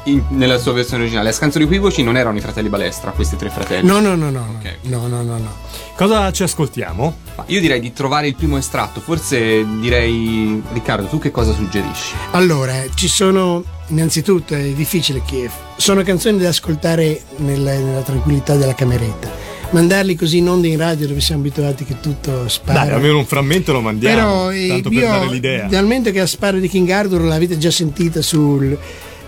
In- nella sua versione originale. Le canzoni equivoci non erano i fratelli Balestra, questi tre fratelli. No, no, no, no. Ok. No, no, no, no. cosa ci ascoltiamo? Ma io direi di trovare il primo estratto. Forse direi, Riccardo, tu che cosa suggerisci? Allora, ci sono innanzitutto è difficile che sono canzoni da ascoltare nella, nella tranquillità della cameretta. Mandarli così in onda in radio dove siamo abituati che tutto spara. Dai, almeno un frammento lo mandiamo. Però eh, tanto per io, dare l'idea. dal momento che la sparo di King Arthur l'avete già sentita sul...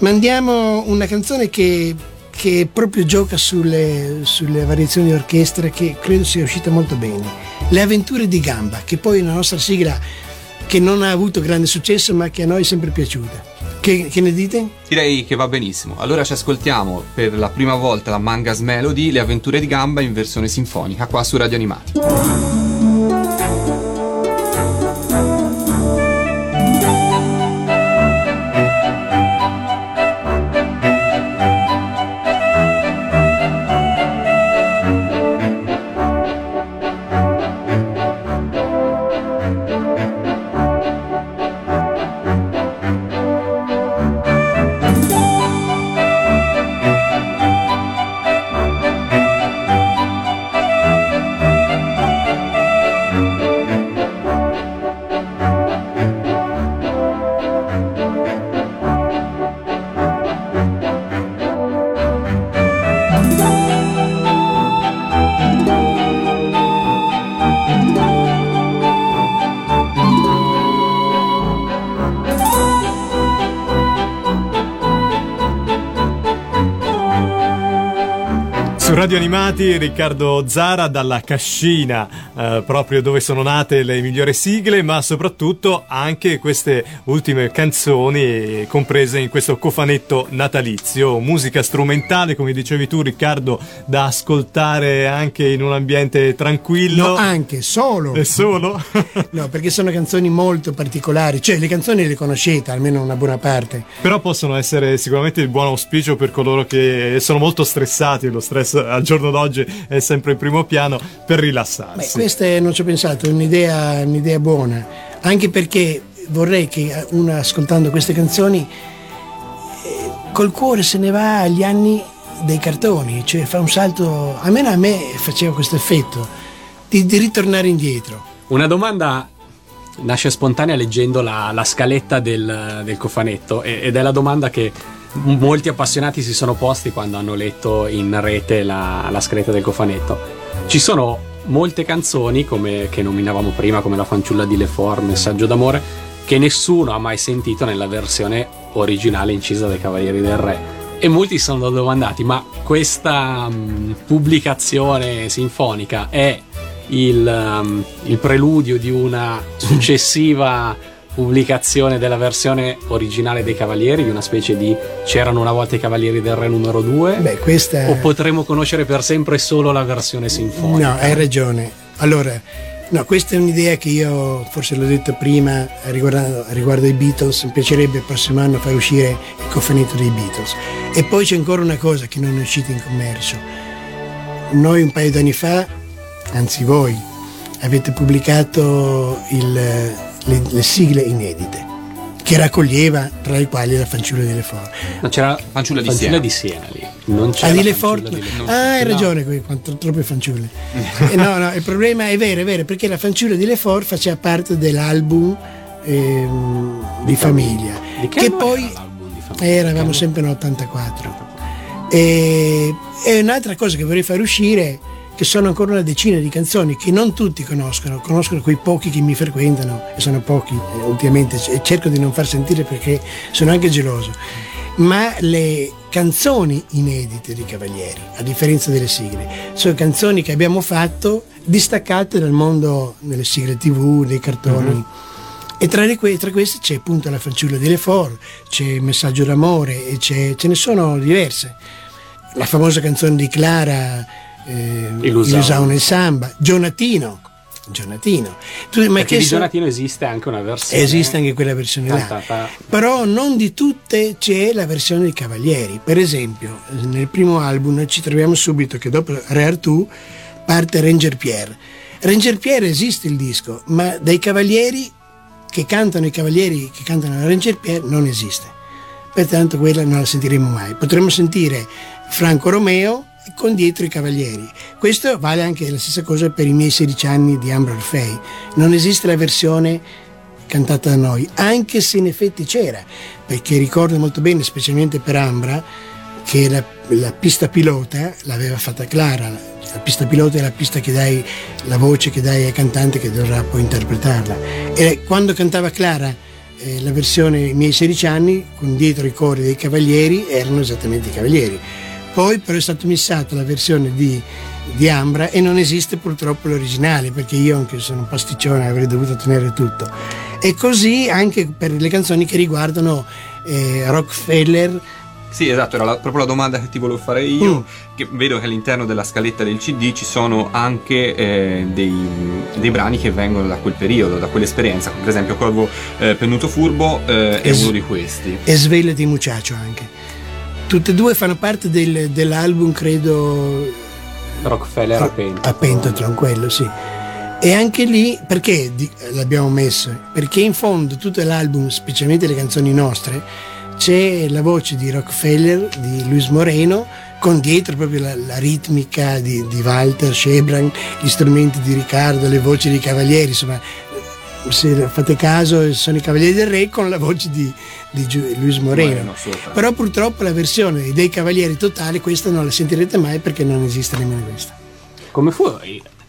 Mandiamo una canzone che, che proprio gioca sulle, sulle variazioni di orchestra che credo sia uscita molto bene. Le avventure di Gamba, che poi è una nostra sigla che non ha avuto grande successo ma che a noi è sempre piaciuta. Che, che ne dite? Direi che va benissimo. Allora ci ascoltiamo per la prima volta la Mangas Melody, le avventure di Gamba in versione sinfonica qua su Radio Animati. Radio Animati Riccardo Zara dalla cascina, eh, proprio dove sono nate le migliori sigle, ma soprattutto anche queste ultime canzoni comprese in questo cofanetto natalizio, musica strumentale, come dicevi tu Riccardo, da ascoltare anche in un ambiente tranquillo. No, anche solo. E solo? no, perché sono canzoni molto particolari, cioè le canzoni le conoscete, almeno una buona parte. Però possono essere sicuramente il buon auspicio per coloro che sono molto stressati, lo stress al giorno d'oggi è sempre in primo piano, per rilassarsi. Beh, questa è- non ci ho pensato, è un'idea, un'idea buona, anche perché vorrei che uno ascoltando queste canzoni eh, col cuore se ne va agli anni dei cartoni, cioè fa un salto, almeno a me faceva questo effetto, di, di ritornare indietro. Una domanda nasce spontanea leggendo la, la scaletta del, del cofanetto e- ed è la domanda che molti appassionati si sono posti quando hanno letto in rete la, la scaletta del cofanetto. Ci sono molte canzoni, come che nominavamo prima, come La fanciulla di Lefort, Messaggio d'amore, che nessuno ha mai sentito nella versione originale incisa dai Cavalieri del Re. E molti si sono domandati, ma questa mm, pubblicazione sinfonica è il, um, il preludio di una successiva pubblicazione della versione originale dei Cavalieri, di una specie di C'erano una volta i Cavalieri del Re numero 2? Beh, questa... O potremo conoscere per sempre solo la versione sinfonica? No, hai ragione. Allora, no, questa è un'idea che io, forse l'ho detto prima, riguardo, riguardo ai Beatles, mi piacerebbe il prossimo anno far uscire il cofanetto dei Beatles. E poi c'è ancora una cosa che non è uscita in commercio. Noi un paio d'anni fa, anzi voi, avete pubblicato il- le, le sigle inedite, che raccoglieva tra le quali la fanciulla delle Fore. No, c'era Fanciulla di Fanciulla Siena. di Siena lì. Non Ah, c'era di la Lefort? Fanciulla di Lefort. Ah, hai No. ragione, qui, quanto, troppe fanciulle. Eh, no, no, il problema è vero, è vero, perché la fanciulla di Lefort faceva parte dell'album ehm, di famiglia. Di che che poi era l'album di famiglia? eh, eravamo sempre nell'84. E, e un'altra cosa che vorrei far uscire, che sono ancora una decina di canzoni che non tutti conoscono, conoscono quei pochi che mi frequentano, e sono pochi eh, ultimamente, e cerco di non far sentire perché sono anche geloso, ma le canzoni inedite di Cavalieri, a differenza delle sigle, sono canzoni che abbiamo fatto distaccate dal mondo delle sigle tv, dei cartoni. E tra, le que- tra queste c'è appunto la fanciulla di Lefort, c'è Messaggio d'amore e c'è- ce ne sono diverse. La famosa canzone di Clara, eh, Ilusao. Ilusao nel samba, Gionatino. Gionatino. Tu, ma Perché che di so- Donatino esiste anche una versione. Esiste anche quella versione là. Però non di tutte c'è la versione dei Cavalieri. Per esempio, nel primo album ci troviamo subito che dopo Re Artù parte Ranger Pierre. Ranger Pierre esiste il disco, ma dai Cavalieri che cantano i Cavalieri che cantano Ranger Pierre non esiste. Pertanto quella non la sentiremo mai. Potremmo sentire Franco Romeo con dietro i Cavalieri. Questo vale anche la stessa cosa per i miei 16 anni di Ambra Orfei. Non esiste la versione cantata da noi, anche se in effetti c'era, perché ricordo molto bene, specialmente per Ambra, che la, la pista pilota l'aveva fatta Clara. La pista pilota è la pista che dai, la voce che dai al cantante che dovrà poi interpretarla. E quando cantava Clara eh, la versione I miei 16 anni, con dietro i cori dei Cavalieri, erano esattamente i Cavalieri. Poi però è stata missata la versione di, di Ambra e non esiste purtroppo l'originale, perché io anche sono un pasticcione avrei dovuto tenere tutto. E così anche per le canzoni che riguardano eh, Rockefeller, Sì, esatto, era la- proprio la domanda che ti volevo fare io. Che vedo che all'interno della scaletta del CD ci sono anche eh, dei, dei brani che vengono da quel periodo, da quell'esperienza. Per esempio, Corvo eh, Pennuto Furbo eh, è Es- uno di questi. e Svegliati Muchacho anche. Tutte e due fanno parte del- dell'album, credo, Rockefeller a Penta. a Pentathlon, quello sì. E anche lì, perché di- l'abbiamo messo? Perché in fondo tutto l'album, specialmente le canzoni nostre, c'è la voce di Rockefeller, di Luis Moreno, con dietro proprio la, la ritmica di, di Walter Shebran, gli strumenti di Riccardo, le voci dei Cavalieri, insomma, se fate caso sono i Cavalieri del Re con la voce di, di Luis Moreno. Moreno. Però purtroppo la versione dei Cavalieri totale, questa non la sentirete mai perché non esiste nemmeno questa. Come fu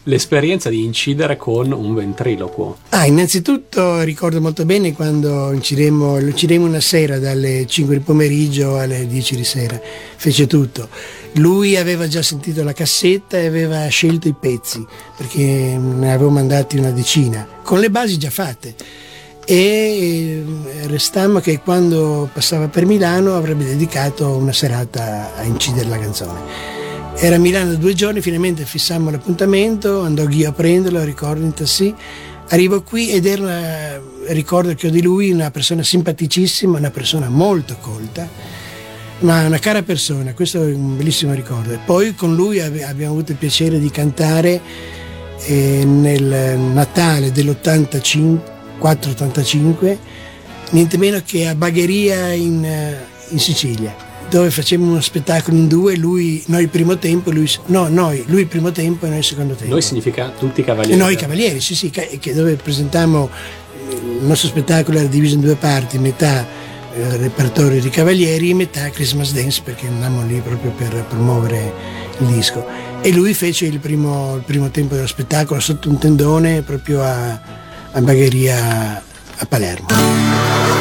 l'esperienza di incidere con un ventriloquo? Ah, innanzitutto ricordo molto bene quando incidemmo, lo incidemmo una sera dalle 5 di pomeriggio alle 10 di sera, fece tutto. Lui aveva già sentito la cassetta e aveva scelto i pezzi, perché ne avevo mandati una decina, con le basi già fatte. E eh, restammo che quando passava per Milano avrebbe dedicato una serata a incidere la canzone. Era a Milano due giorni, finalmente fissammo l'appuntamento, andò io a prenderlo, ricordo in tassì. Arrivo qui ed era, ricordo che ho di lui una persona simpaticissima, una persona molto colta, ma una cara persona, questo è un bellissimo ricordo. E poi con lui abbiamo avuto il piacere di cantare eh, nel Natale dell'84-85, niente meno che a Bagheria in, eh, in Sicilia dove facevamo uno spettacolo in due, lui, noi il primo tempo, lui, no, noi, lui il primo tempo e noi il secondo tempo. Noi significa tutti i cavalieri? Noi i cavalieri, sì, sì, che, dove presentammo, il nostro spettacolo era diviso in due parti, metà eh, repertorio di cavalieri e metà Christmas Dance perché andammo lì proprio per promuovere il disco. E lui fece il primo, il primo tempo dello spettacolo sotto un tendone proprio a, a Bagheria a Palermo.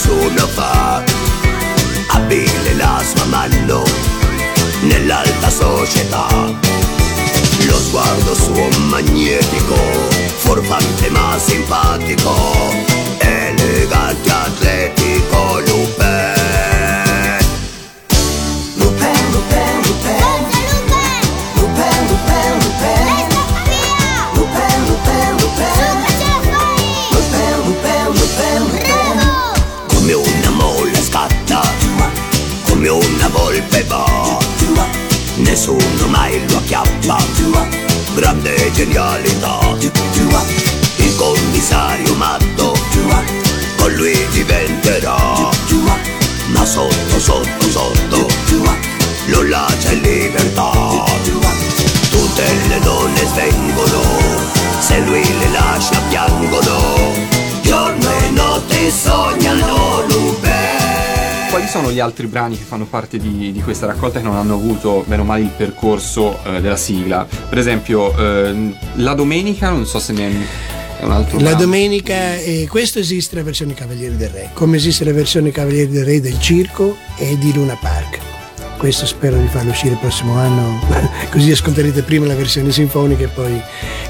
Nessuno fa. Abile la sua nell'alta società. Lo sguardo suo magnetico forfante ma simpatico elegante atletico acchiappa Grande genialità. Il commissario matto. Con lui diventerà. Ma sotto, sotto, sotto lascia in libertà. Tutte le donne svengono Se lui le lascia piangono. Giorno e notte sognano Lupin quali sono gli altri brani che fanno parte di, di, questa raccolta che non hanno avuto, meno male, il percorso eh, della sigla? Per esempio, eh, La Domenica, non so se ne è un altro. La brano. Domenica, eh, questo esiste la versione Cavalieri del Re, come esiste la versione Cavalieri del Re del Circo e di Luna Park. Questo spero di farlo uscire il prossimo anno, così ascolterete prima la versione sinfonica e poi.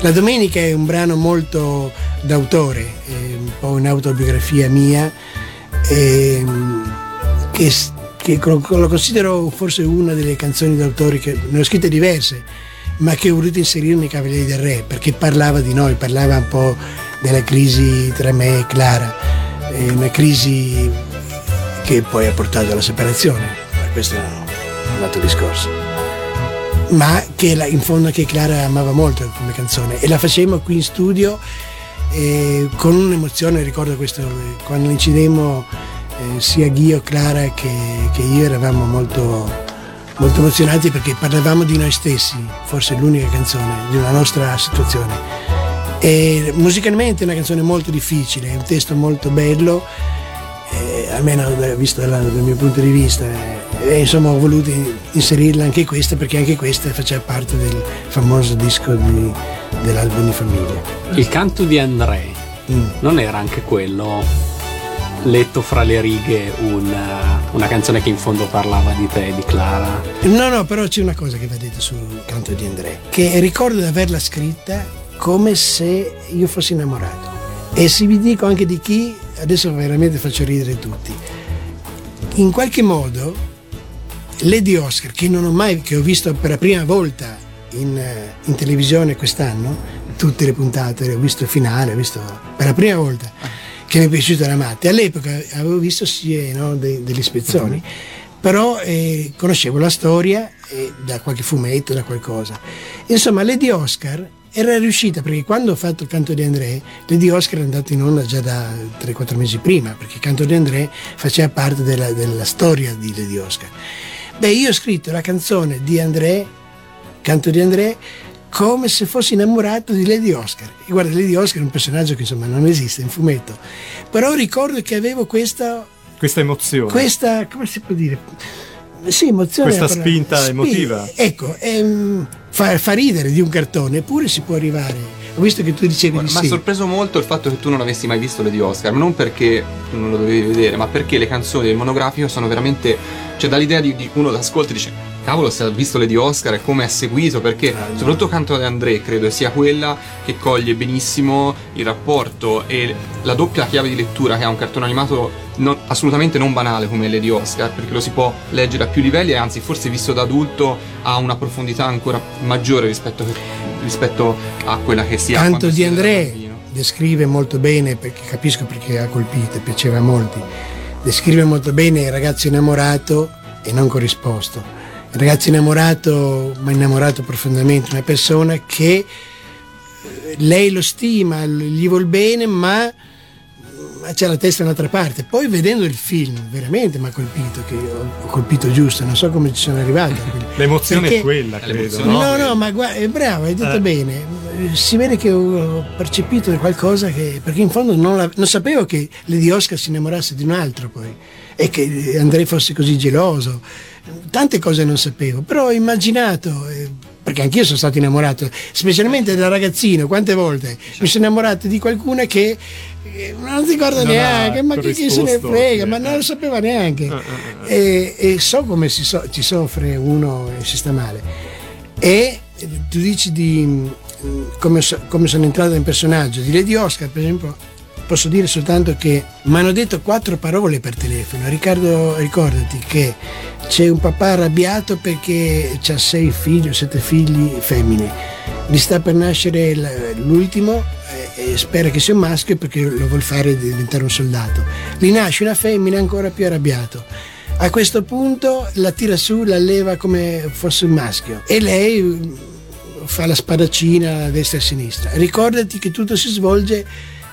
La Domenica è un brano molto d'autore, un po' un'autobiografia mia. E, che, che lo considero forse una delle canzoni d'autore che ne ho scritte diverse, ma che ho voluto inserire nei Cavalieri del Re, perché parlava di noi, parlava un po' della crisi tra me e Clara, una crisi che poi ha portato alla separazione, ma questo è un altro discorso. Ma che la, in fondo che Clara amava molto come canzone e la facemmo qui in studio eh, con un'emozione, ricordo questo, quando l'incidemmo eh, sia Ghio, Clara che, che io eravamo molto, molto emozionati perché parlavamo di noi stessi, forse l'unica canzone, di una nostra situazione. E musicalmente è una canzone molto difficile, è un testo molto bello, eh, almeno visto dal, dal, mio punto di vista. E insomma ho voluto inserirla anche questa perché anche questa faceva parte del famoso disco di, dell'album di famiglia. Il canto di André mm. non era anche quello letto fra le righe una, una, canzone che in fondo parlava di te, di Clara. No, no, però c'è una cosa che va detta sul canto di Andrea, che ricordo di averla scritta come se io fossi innamorato. E se vi dico anche di chi, adesso veramente faccio ridere tutti. In qualche modo, Lady Oscar, che non ho mai, che ho visto per la prima volta in, in televisione quest'anno, tutte le puntate, ho visto il finale, ho visto per la prima volta che mi è piaciuto era Matti. All'epoca avevo visto sì no, de, delle ispezioni, mm-hmm. però eh, conoscevo la storia eh, da qualche fumetto, da qualcosa. Insomma, Lady Oscar era riuscita perché quando ho fatto il canto di André, Lady Oscar è andato in onda già da 3-4 mesi prima, perché il canto di André faceva parte della, della storia di Lady Oscar. Beh, io ho scritto la canzone di André, canto di André, come se fossi innamorato di Lady Oscar. E guarda, Lady Oscar è un personaggio che insomma non esiste in fumetto, però ricordo che avevo questa, Questa emozione. questa come si può dire? Sì, emozione. Questa però- spinta Spi- emotiva. Ecco, ehm, fa, fa ridere di un cartone, eppure si può arrivare. Ho visto che tu dicevi di Mi ha sì. sorpreso molto il fatto che tu non avessi mai visto le di Oscar, ma non perché tu non lo dovevi vedere, ma perché le canzoni del monografico sono veramente. cioè dall'idea di, di uno l'ascolta e dice. Cavolo, se ha visto le di Oscar e come è seguito, perché soprattutto Canto di André credo sia quella che coglie benissimo il rapporto e la doppia chiave di lettura che ha un cartone animato non- assolutamente non banale come le di Oscar, perché lo si può leggere a più livelli e anzi forse visto da adulto ha una profondità ancora maggiore rispetto, rispetto a quella che si ha Canto di André descrive molto bene, perché capisco perché ha colpito, piaceva a molti, descrive molto bene il ragazzo innamorato e non corrisposto. Il ragazzo innamorato, ma innamorato profondamente, una persona che eh, lei lo stima, gli vuol bene, ma ma c'è la testa da un'altra parte. Poi vedendo il film, veramente mi ha colpito, che io ho colpito giusto, non so come ci sono arrivato. L'emozione Perché- è quella, credo. No, no, ma guarda, è bravo, hai detto Eh. bene. Si vede che ho percepito qualcosa che. perché in fondo non, la- non sapevo che Lady Oscar si innamorasse di un altro poi e che Andrei fosse così geloso. Tante cose non sapevo, però ho immaginato. eh, perché anch'io sono stato innamorato, specialmente da ragazzino, quante volte mi sono innamorato di qualcuna che eh, non si ricorda Non neanche, ma chi, chi se ne frega, sì. ma non lo sapeva neanche. Eh, E, e so come si so- ci soffre uno e si sta male. E eh, tu dici di mm, come, so- come sono entrato in personaggio di Lady Oscar, per esempio, posso dire soltanto che mi hanno detto quattro parole per telefono. Riccardo, ricordati che c'è un papà arrabbiato perché ha sei figli o sette figli femmine. Gli sta per nascere l'ultimo eh, e spera che sia un maschio perché lo vuol fare diventare un soldato. Gli nasce una femmina ancora più arrabbiato. A questo punto la tira su, la leva come fosse un maschio e lei mm, fa la spadaccina a destra e a sinistra. Ricordati che tutto si svolge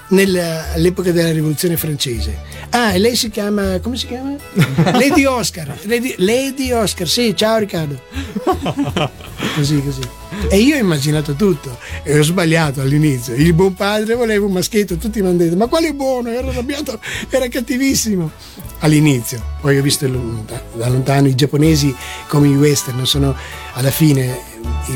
all'epoca della rivoluzione francese. Ah, e lei si chiama, come si chiama? Lady Oscar. Lady, Lady Oscar, sì, ciao Riccardo. Così, così. E io ho immaginato tutto e ho sbagliato all'inizio. Il buon padre voleva un maschietto, tutti mi hanno detto, ma quale buono? Era arrabbiato, era cattivissimo. All'inizio, poi ho visto da lontano i giapponesi come i western, sono alla fine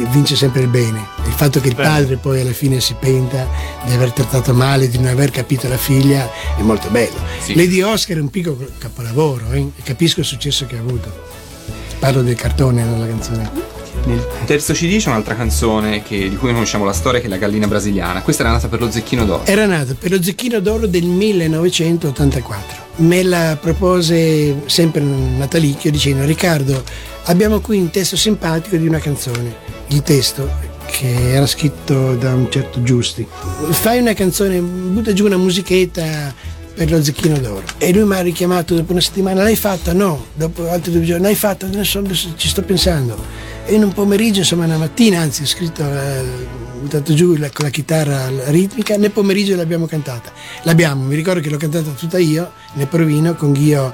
vince sempre il bene. Il fatto che il Bene. padre poi alla fine si penta di aver trattato male, di non aver capito la figlia, è molto bello. Sì. Lady Oscar è un piccolo capolavoro, eh, capisco il successo che ha avuto. Parlo del cartone, non della canzone. Nel terzo CD c'è un'altra canzone che- di cui non conosciamo la storia, che è la gallina brasiliana. Questa era nata per lo zecchino d'oro. Era nato per lo Zecchino d'Oro del 1984. Me la propose sempre Natalicchio dicendo Riccardo abbiamo qui un testo simpatico di una canzone. Il testo che era scritto da un certo Giusti. Fai una canzone, butta giù una musichetta per lo Zecchino d'Oro. E lui mi ha richiamato dopo una settimana, l'hai fatta? No, dopo altri due giorni, l'hai fatta? Adesso, adesso ci sto pensando. E in un pomeriggio, insomma una mattina, anzi ho scritto, eh, buttato giù la- con la chitarra ritmica, nel pomeriggio l'abbiamo cantata. L'abbiamo, mi ricordo che l'ho cantata tutta io, nel provino, con Ghio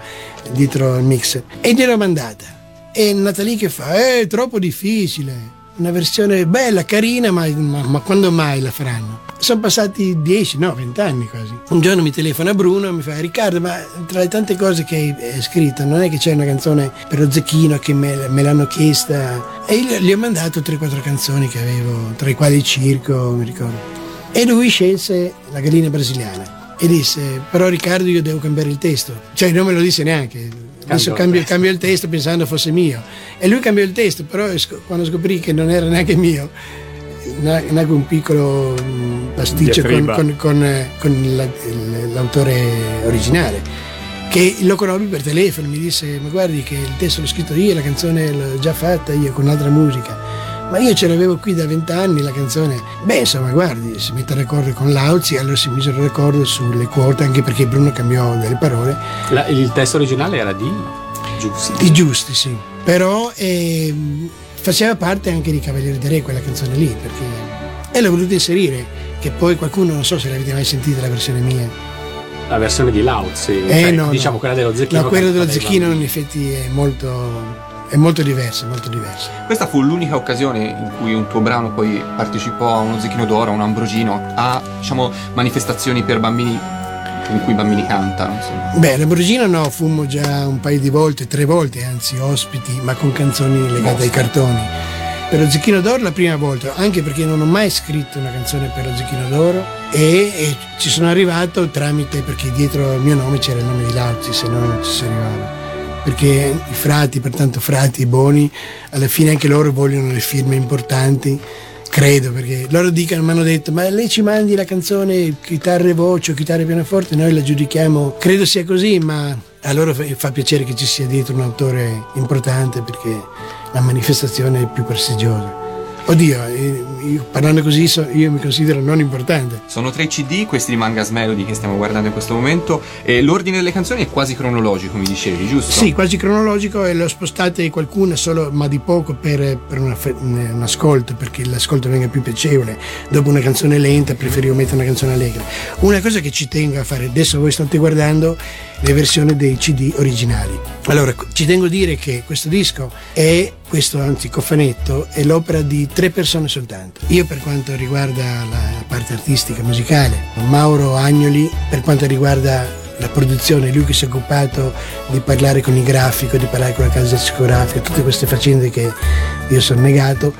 dietro al mixer. E gliel'ho mandata. E Natalie che fa, è troppo difficile. Una versione bella, carina, ma, ma- ma quando mai la faranno? Sono passati 10, no, 20 anni quasi. Un giorno mi telefona Bruno e mi fa Riccardo, ma tra le tante cose che hai eh, scritto, non è che c'è una canzone per lo zecchino che me, me l'hanno chiesta? E gli, gli ho mandato 3-4 canzoni che avevo, tra i quali circo, mi ricordo. E lui scelse la gallina brasiliana e disse, però Riccardo io devo cambiare il testo. Cioè non me lo disse neanche. Adesso Cambio il cambio, il testo pensando fosse mio. E lui cambiò il testo, però quando scoprì che non era neanche mio, na- nacque un piccolo pasticcio con, con- con, con l'autore originale. Che lo conobbi per telefono, mi disse, ma guardi che il testo l'ho scritto io, la canzone l'ho già fatta io con un'altra musica. Ma io ce l'avevo qui da vent'anni la canzone. Beh, insomma, guardi, si mette a d'accordo con Lauzi, allora si misero d'accordo sulle quote, anche perché Bruno cambiò delle parole. La- il testo originale era di Giusti. Di giusti, sì. Però ehm, faceva parte anche di Cavaliere di Re quella canzone lì, perché... e l'ho voluto inserire, che poi qualcuno, non so se l'avete mai sentita la versione mia. La versione di Lauzzi, Eh, cioè, no, diciamo no. quella dello zecchino. No, quella dello zecchino in effetti è molto, è molto diversa, molto diversa. Questa fu l'unica occasione in cui un tuo brano poi partecipò a uno Zecchino d'Oro, a un Ambrogino, a diciamo manifestazioni per bambini in cui i bambini cantano. Insomma. Beh, la Borgina no, fummo già un paio di volte, tre volte anzi, ospiti, ma con canzoni legate ai cartoni. Per lo Zecchino d'Oro la prima volta, anche perché non ho mai scritto una canzone per lo Zecchino d'Oro e, e ci sono arrivato tramite, perché dietro il mio nome c'era il nome di Lauzi, se no non ci si arrivava. Perché i frati, pertanto frati e buoni, alla fine anche loro vogliono le firme importanti, credo, perché loro dicono, mi hanno detto, ma lei ci mandi la canzone chitarra e voce o chitarra e pianoforte, noi la giudichiamo, credo sia così, ma a loro fa, fa piacere che ci sia dietro un autore importante perché la manifestazione è più prestigiosa. Oddio, eh, io, parlando così so- io mi considero non importante. Sono tre CD, questi di Mangas Melody che stiamo guardando in questo momento, e l'ordine delle canzoni è quasi cronologico, mi dicevi, giusto? Sì, quasi cronologico e l'ho spostate qualcuna solo, ma di poco per, per una un ascolto, perché l'ascolto venga più piacevole. Dopo una canzone lenta preferivo mettere una canzone allegra. Una cosa che ci tengo a fare, adesso voi state guardando le versioni dei CD originali. Allora, ci tengo a dire che questo disco è, questo anzi cofanetto, è l'opera di tre persone soltanto. Io per quanto riguarda la parte artistica, musicale, Mauro Agnoli per quanto riguarda la produzione, lui che si è occupato di parlare con il grafico, di parlare con la casa discografica, tutte queste faccende che io sono negato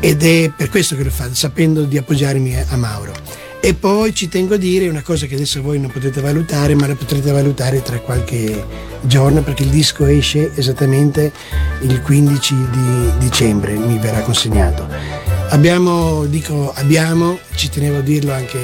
ed è per questo che l'ho fatto, sapendo di appoggiarmi a Mauro. E poi ci tengo a dire una cosa che adesso voi non potete valutare, ma la potrete valutare tra qualche giorno perché il disco esce esattamente il 15 di dicembre, mi verrà consegnato. Abbiamo, dico abbiamo, ci tenevo a dirlo anche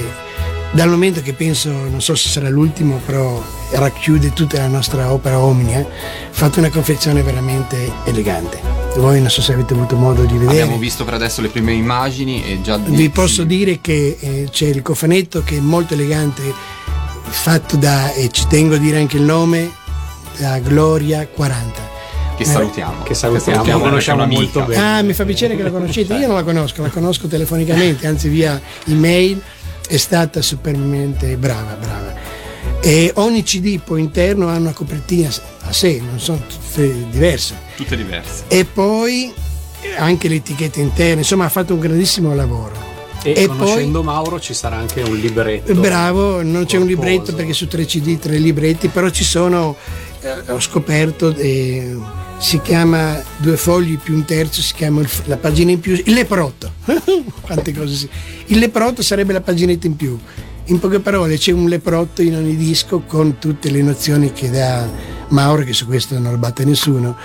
dal momento che penso, non so se sarà l'ultimo, però racchiude tutta la nostra opera omnia, fatto una confezione veramente elegante. Voi non so se avete avuto modo di vedere. Abbiamo visto per adesso le prime immagini e già Vi posso dire che eh, c'è il cofanetto che è molto elegante, fatto da, e ci tengo a dire anche il nome, da Gloria 40. che salutiamo. Che salutiamo, Che la conosciamo molto bene. Ah, mi fa piacere che la conoscete. Io non la conosco, la conosco telefonicamente, anzi via email. È stata supermente brava, brava. E ogni CD poi interno ha una copertina a sé, non sono tutte diverse. Tutte diverse. E poi anche le etichette interne, insomma ha fatto un grandissimo lavoro. E, e conoscendo Mauro ci sarà anche un libretto. Bravo, non c'è un libretto perché su 3 CD tre libretti, però ci sono, eh, ho scoperto, eh, si chiama due fogli più un terzo, si chiama il la pagina in più, il leprotto. Quante cose si... Il leprotto sarebbe la paginetta in più. In poche parole c'è un leprotto in ogni disco con tutte le nozioni che dà Mauro, che su questo non lo batte nessuno.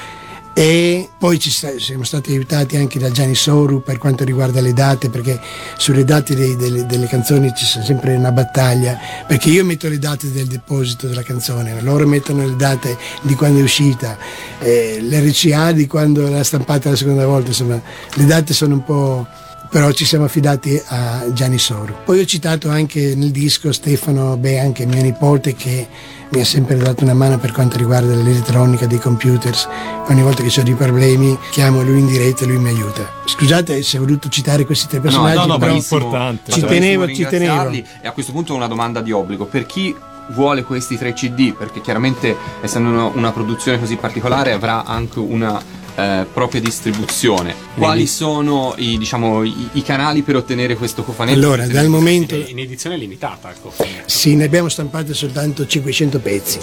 E poi ci sta- siamo stati aiutati anche da Gianni Soru per quanto riguarda le date, perché sulle date dei- delle, delle canzoni ci sta sempre una battaglia, perché io metto le date del deposito della canzone, loro mettono le date di quando è uscita, eh, l'RCA di quando l'ha stampata la seconda volta, insomma le date sono un po' però ci siamo affidati a Gianni Soru. Poi ho citato anche nel disco Stefano, beh anche mio nipote che mi ha sempre dato una mano per quanto riguarda l'elettronica dei computers. Ogni volta che ho dei problemi chiamo lui in diretta e lui mi aiuta. Scusate se ho voluto citare questi tre personaggi, no, no, ma però è importante. ci Fatto tenevo, ci tenevo. ringraziarli. E a questo punto una domanda di obbligo. Per chi vuole questi tre CD, perché chiaramente essendo una, una produzione così particolare avrà anche una eh, propria distribuzione. Quali sono i, diciamo, i, i canali per ottenere questo cofanetto? Allora, dal momento In edizione limitata, ecco. Sì, ne abbiamo stampate soltanto 500 pezzi,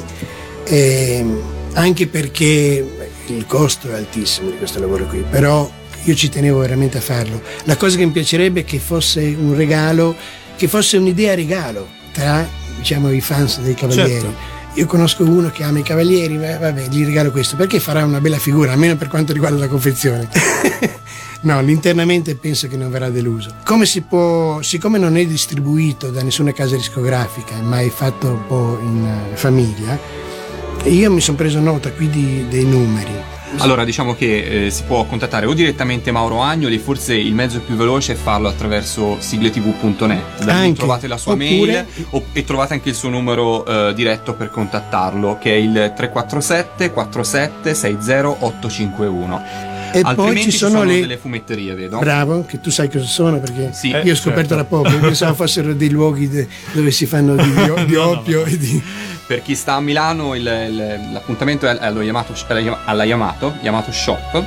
Ehm, anche perché il costo è altissimo di questo lavoro qui, però io ci tenevo veramente a farlo. La cosa che mi piacerebbe è che fosse un regalo, che fosse un'idea regalo tra diciamo, i fans dei Cavalieri. Certo. Io conosco uno che ama i Cavalieri, ma vabbè, gli regalo questo perché farà una bella figura, almeno per quanto riguarda la confezione. No, internamente penso che non verrà deluso. Come si può, siccome non è distribuito da nessuna casa discografica, ma è fatto un po' in eh, famiglia, io mi sono preso nota qui di- dei numeri. Allora, diciamo che eh, si può contattare o direttamente Mauro Agnoli, forse il mezzo più veloce è farlo attraverso sigletv.net. Da lì Anche. trovate la sua Oppure- mail o- e trovate anche il suo numero eh, diretto per contattarlo, che è il 347 47 60 851. E poi Altrimenti ci sono le- delle fumetterie, vedo. Bravo, che tu sai cosa sono perché Sì. io Eh, ho scoperto certo. da poco, pensavo fossero dei luoghi de- dove si fanno di, di- di No, no. oppio e di... Per chi sta a Milano, il- il- l'appuntamento è allo Yamato, alla- alla Yamato, Yamato Shop.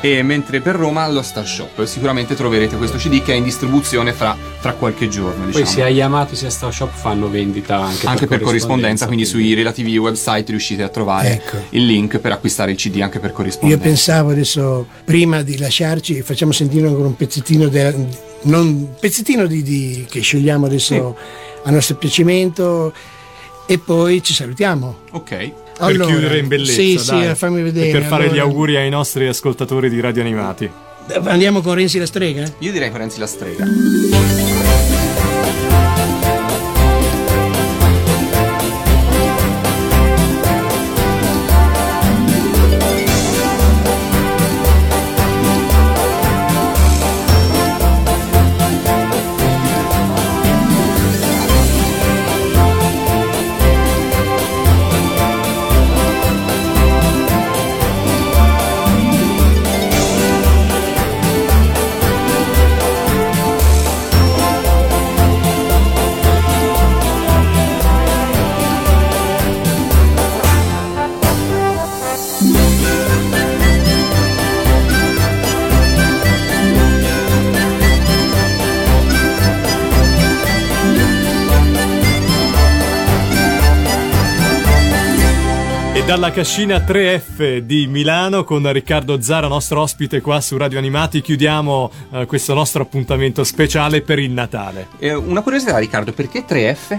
E mentre per Roma allo Star Shop. Sicuramente troverete questo CD che è in distribuzione fra, fra qualche giorno. Poi Diciamo. sia Yamato sia Star Shop fanno vendita anche, anche per corrispondenza, quindi sui relativi website riuscite a trovare Ecco. il link per acquistare il CD anche per Io corrispondenza. pensavo adesso, prima di lasciarci, facciamo sentire ancora un pezzettino, de- non, pezzettino di, di- che scegliamo adesso a nostro piacimento e poi ci salutiamo. Ok. Per Allora, chiudere in bellezza, Sì, sì, dai. fammi vedere. E per fare gli auguri ai nostri ascoltatori di Radio Animati. Andiamo con Renzi la strega? Io direi Renzi la strega. Dalla cascina 3F di Milano con Riccardo Zara, nostro ospite qua su Radio Animati, chiudiamo eh, questo nostro appuntamento speciale per il Natale. Eh, una curiosità, Riccardo, perché 3F?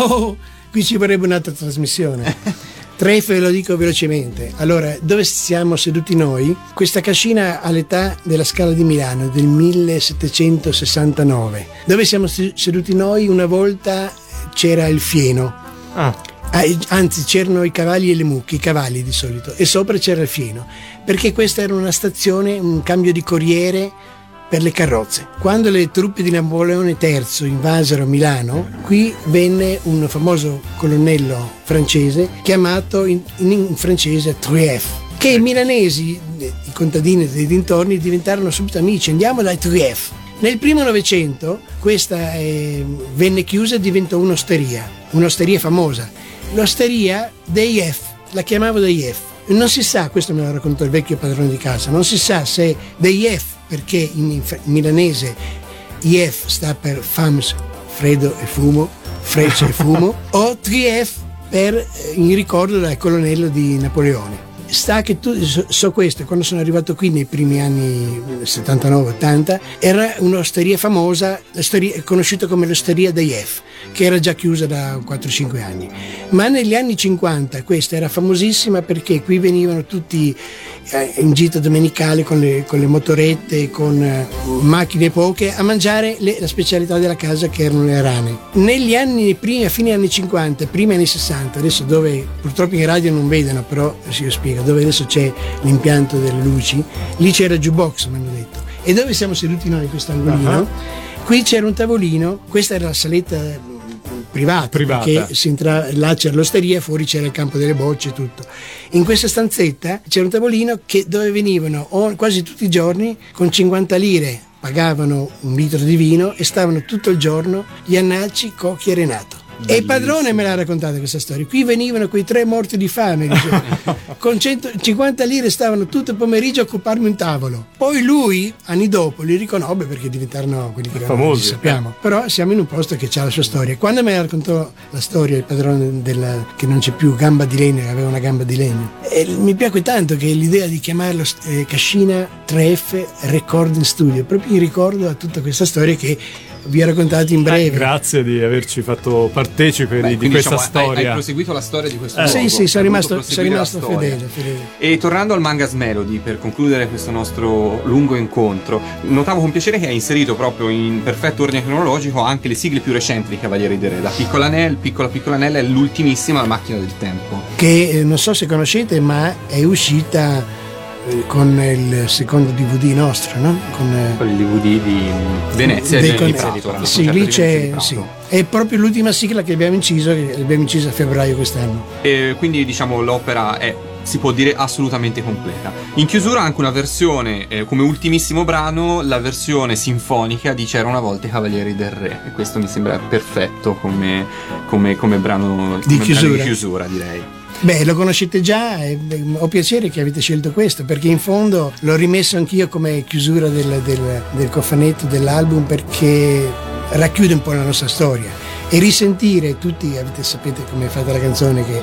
Oh, qui ci vorrebbe un'altra trasmissione. Tre ve lo dico velocemente. Allora, dove siamo seduti noi? Questa cascina ha l'età della Scala di Milano, del 1769. Dove siamo se- seduti noi? Una volta c'era il fieno. Ah, Anzi, c'erano i cavalli e le mucche, i cavalli di solito, e sopra c'era il fieno, perché questa era una stazione, un cambio di corriere per le carrozze. Quando le truppe di Napoleone III invasero Milano, qui venne un famoso colonnello francese chiamato in, in francese Trueff, che i milanesi, eh, i contadini dei dintorni, diventarono subito amici, andiamo dai Trueff. Nel primo Novecento questa eh, venne chiusa e diventò un'osteria, un'osteria famosa. L'osteria dei F, la chiamavo dei F. Non si sa, questo me lo raccontò il vecchio padrone di casa, non si sa se dei F, perché in, milanese IF sta per FAMS, freddo e fumo, freccia e fumo, o TRIF per eh, in ricordo del colonnello di Napoleone. Sta che tu, so, so questo, quando sono arrivato qui nei primi anni 79-80, era un'osteria famosa, conosciuta come l'osteria dei F, che era già chiusa da 4-5 anni. Ma negli anni 50 questa era famosissima perché qui venivano tutti eh, in gita domenicale con le, con le motorette, con eh, macchine poche, a mangiare le- la specialità della casa che erano le rane. Negli anni primi, a fine anni 50, primi anni 60, adesso dove purtroppo in radio non vedono, però si io spiego, dove adesso c'è l'impianto delle luci, lì c'era il jukebox, mi hanno detto. E dove siamo seduti noi in quest'angolino? Qui c'era un tavolino, questa era la saletta eh, privata, Privata. perché entra, là c'era l'osteria, fuori c'era il campo delle bocce e tutto. In questa stanzetta c'era un tavolino che, dove venivano quasi tutti i giorni con 50 lire pagavano un litro di vino e stavano tutto il giorno Iannacci, Cocchi e Renato. E il padrone me l'ha raccontata questa storia. Qui venivano quei tre morti di fame. dice. Con 150 lire stavano tutto il pomeriggio a occuparmi un tavolo. Poi lui, anni dopo, li riconobbe perché diventarono quelli che Famosi. sappiamo. Però siamo in un posto che ha la sua storia. Quando me la raccontò la storia, il padrone della, che non c'è più gamba di legno, che aveva una gamba di legno, e mi piacque tanto che l'idea di chiamarlo eh, Cascina 3F Recording Studio, proprio in ricordo a tutta questa storia che vi ho raccontato in breve. grazie di averci fatto partecipe Beh, di, di quindi, questa diciamo, hai- Hai, storia. proseguito la storia di questo Eh. luogo. Sì, sì, sono hai rimasto, sono rimasto storia. fedele, fedele. E tornando al Mangas Melody per concludere questo nostro lungo incontro, notavo con piacere che hai inserito proprio in perfetto ordine cronologico anche le sigle più recenti di Cavalieri del Re. La Piccola Nell, Piccola Piccola Nell è l'ultimissima La Macchina del Tempo. che eh, non so se conoscete ma è uscita eh, con il secondo DVD nostro, no? Con, eh, Con il DVD di Venezia dei con- di Prato. l'hanno Sì, concerto lì di Venezia c'è, di sì. È proprio l'ultima sigla che abbiamo inciso, che l'abbiamo incisa a febbraio quest'anno. E quindi diciamo l'opera è si può dire assolutamente completa. In chiusura anche una versione, eh, come ultimissimo brano, la versione sinfonica di C'era una volta i Cavalieri del Re. E questo mi sembra perfetto come, come, come brano, Di come brano chiusura. di chiusura, direi. Beh, lo conoscete già e ho piacere che avete scelto questo perché in fondo l'ho rimesso anch'io come chiusura del, del- del cofanetto dell'album perché racchiude un po' la nostra storia. E risentire tutti, avete, sapete come è fatta la canzone che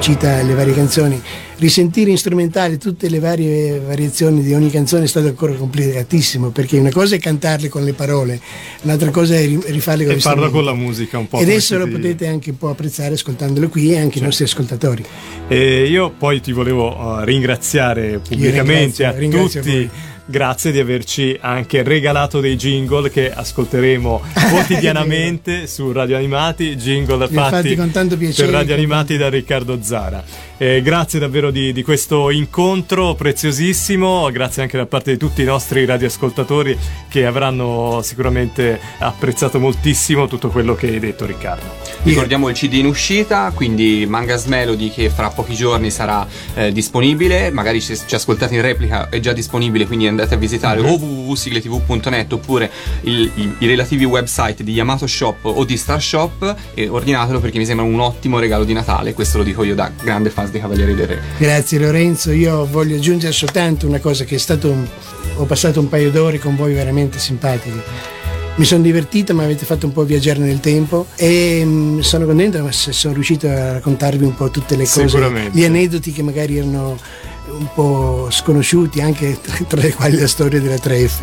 cita le varie canzoni, risentire in strumentale tutte le varie variazioni di ogni canzone è stato ancora complicatissimo perché una cosa è cantarle con le parole, un'altra cosa è ri- rifarle con E strumenti. con la musica un po'. E adesso lo potete anche un po' apprezzare ascoltandolo qui e anche i nostri ascoltatori. E io poi ti volevo uh, ringraziare pubblicamente ringrazio- a ringrazio tutti. voi. Grazie di averci anche regalato dei jingle che ascolteremo quotidianamente su Radio Animati, jingle fatti, fatti con tanto piacere, per Radio Animati da Riccardo Zara. Eh, grazie davvero di, di questo incontro preziosissimo, grazie anche da parte di tutti i nostri radioascoltatori che avranno sicuramente apprezzato moltissimo tutto quello che hai detto Riccardo. Ricordiamo il CD in uscita, quindi Mangas Melody che fra pochi giorni sarà eh, disponibile, magari ci, ci ascoltate in replica, è già disponibile, quindi andate a visitare o www.sigletv.net oppure il- i, i relativi website di Yamato Shop o di Star Shop e ordinatelo perché mi sembra un ottimo regalo di Natale, questo lo dico io da grande fan dei Cavalieri del Re. Grazie Lorenzo, io voglio aggiungere soltanto una cosa che è stato un- ho passato un paio d'ore con voi veramente simpatiche. Mi sono divertito, mi avete fatto un po' viaggiare nel tempo e mm, sono contento se sono riuscito a raccontarvi un po' tutte le cose, gli aneddoti che magari erano un po' sconosciuti, anche tra, le quali la storia della 3F.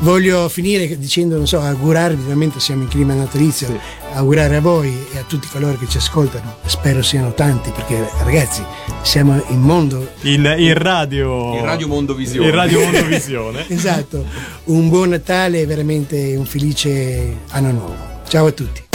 Voglio finire dicendo, non so, augurarvi, ovviamente siamo in clima natalizio, augurare a voi e a tutti coloro che ci ascoltano, spero siano tanti, perché ragazzi siamo in mondo In, in radio... In Radio Mondovisione. In Radio Mondovisione. Esatto, un buon Natale e veramente un felice anno nuovo. Ciao a tutti.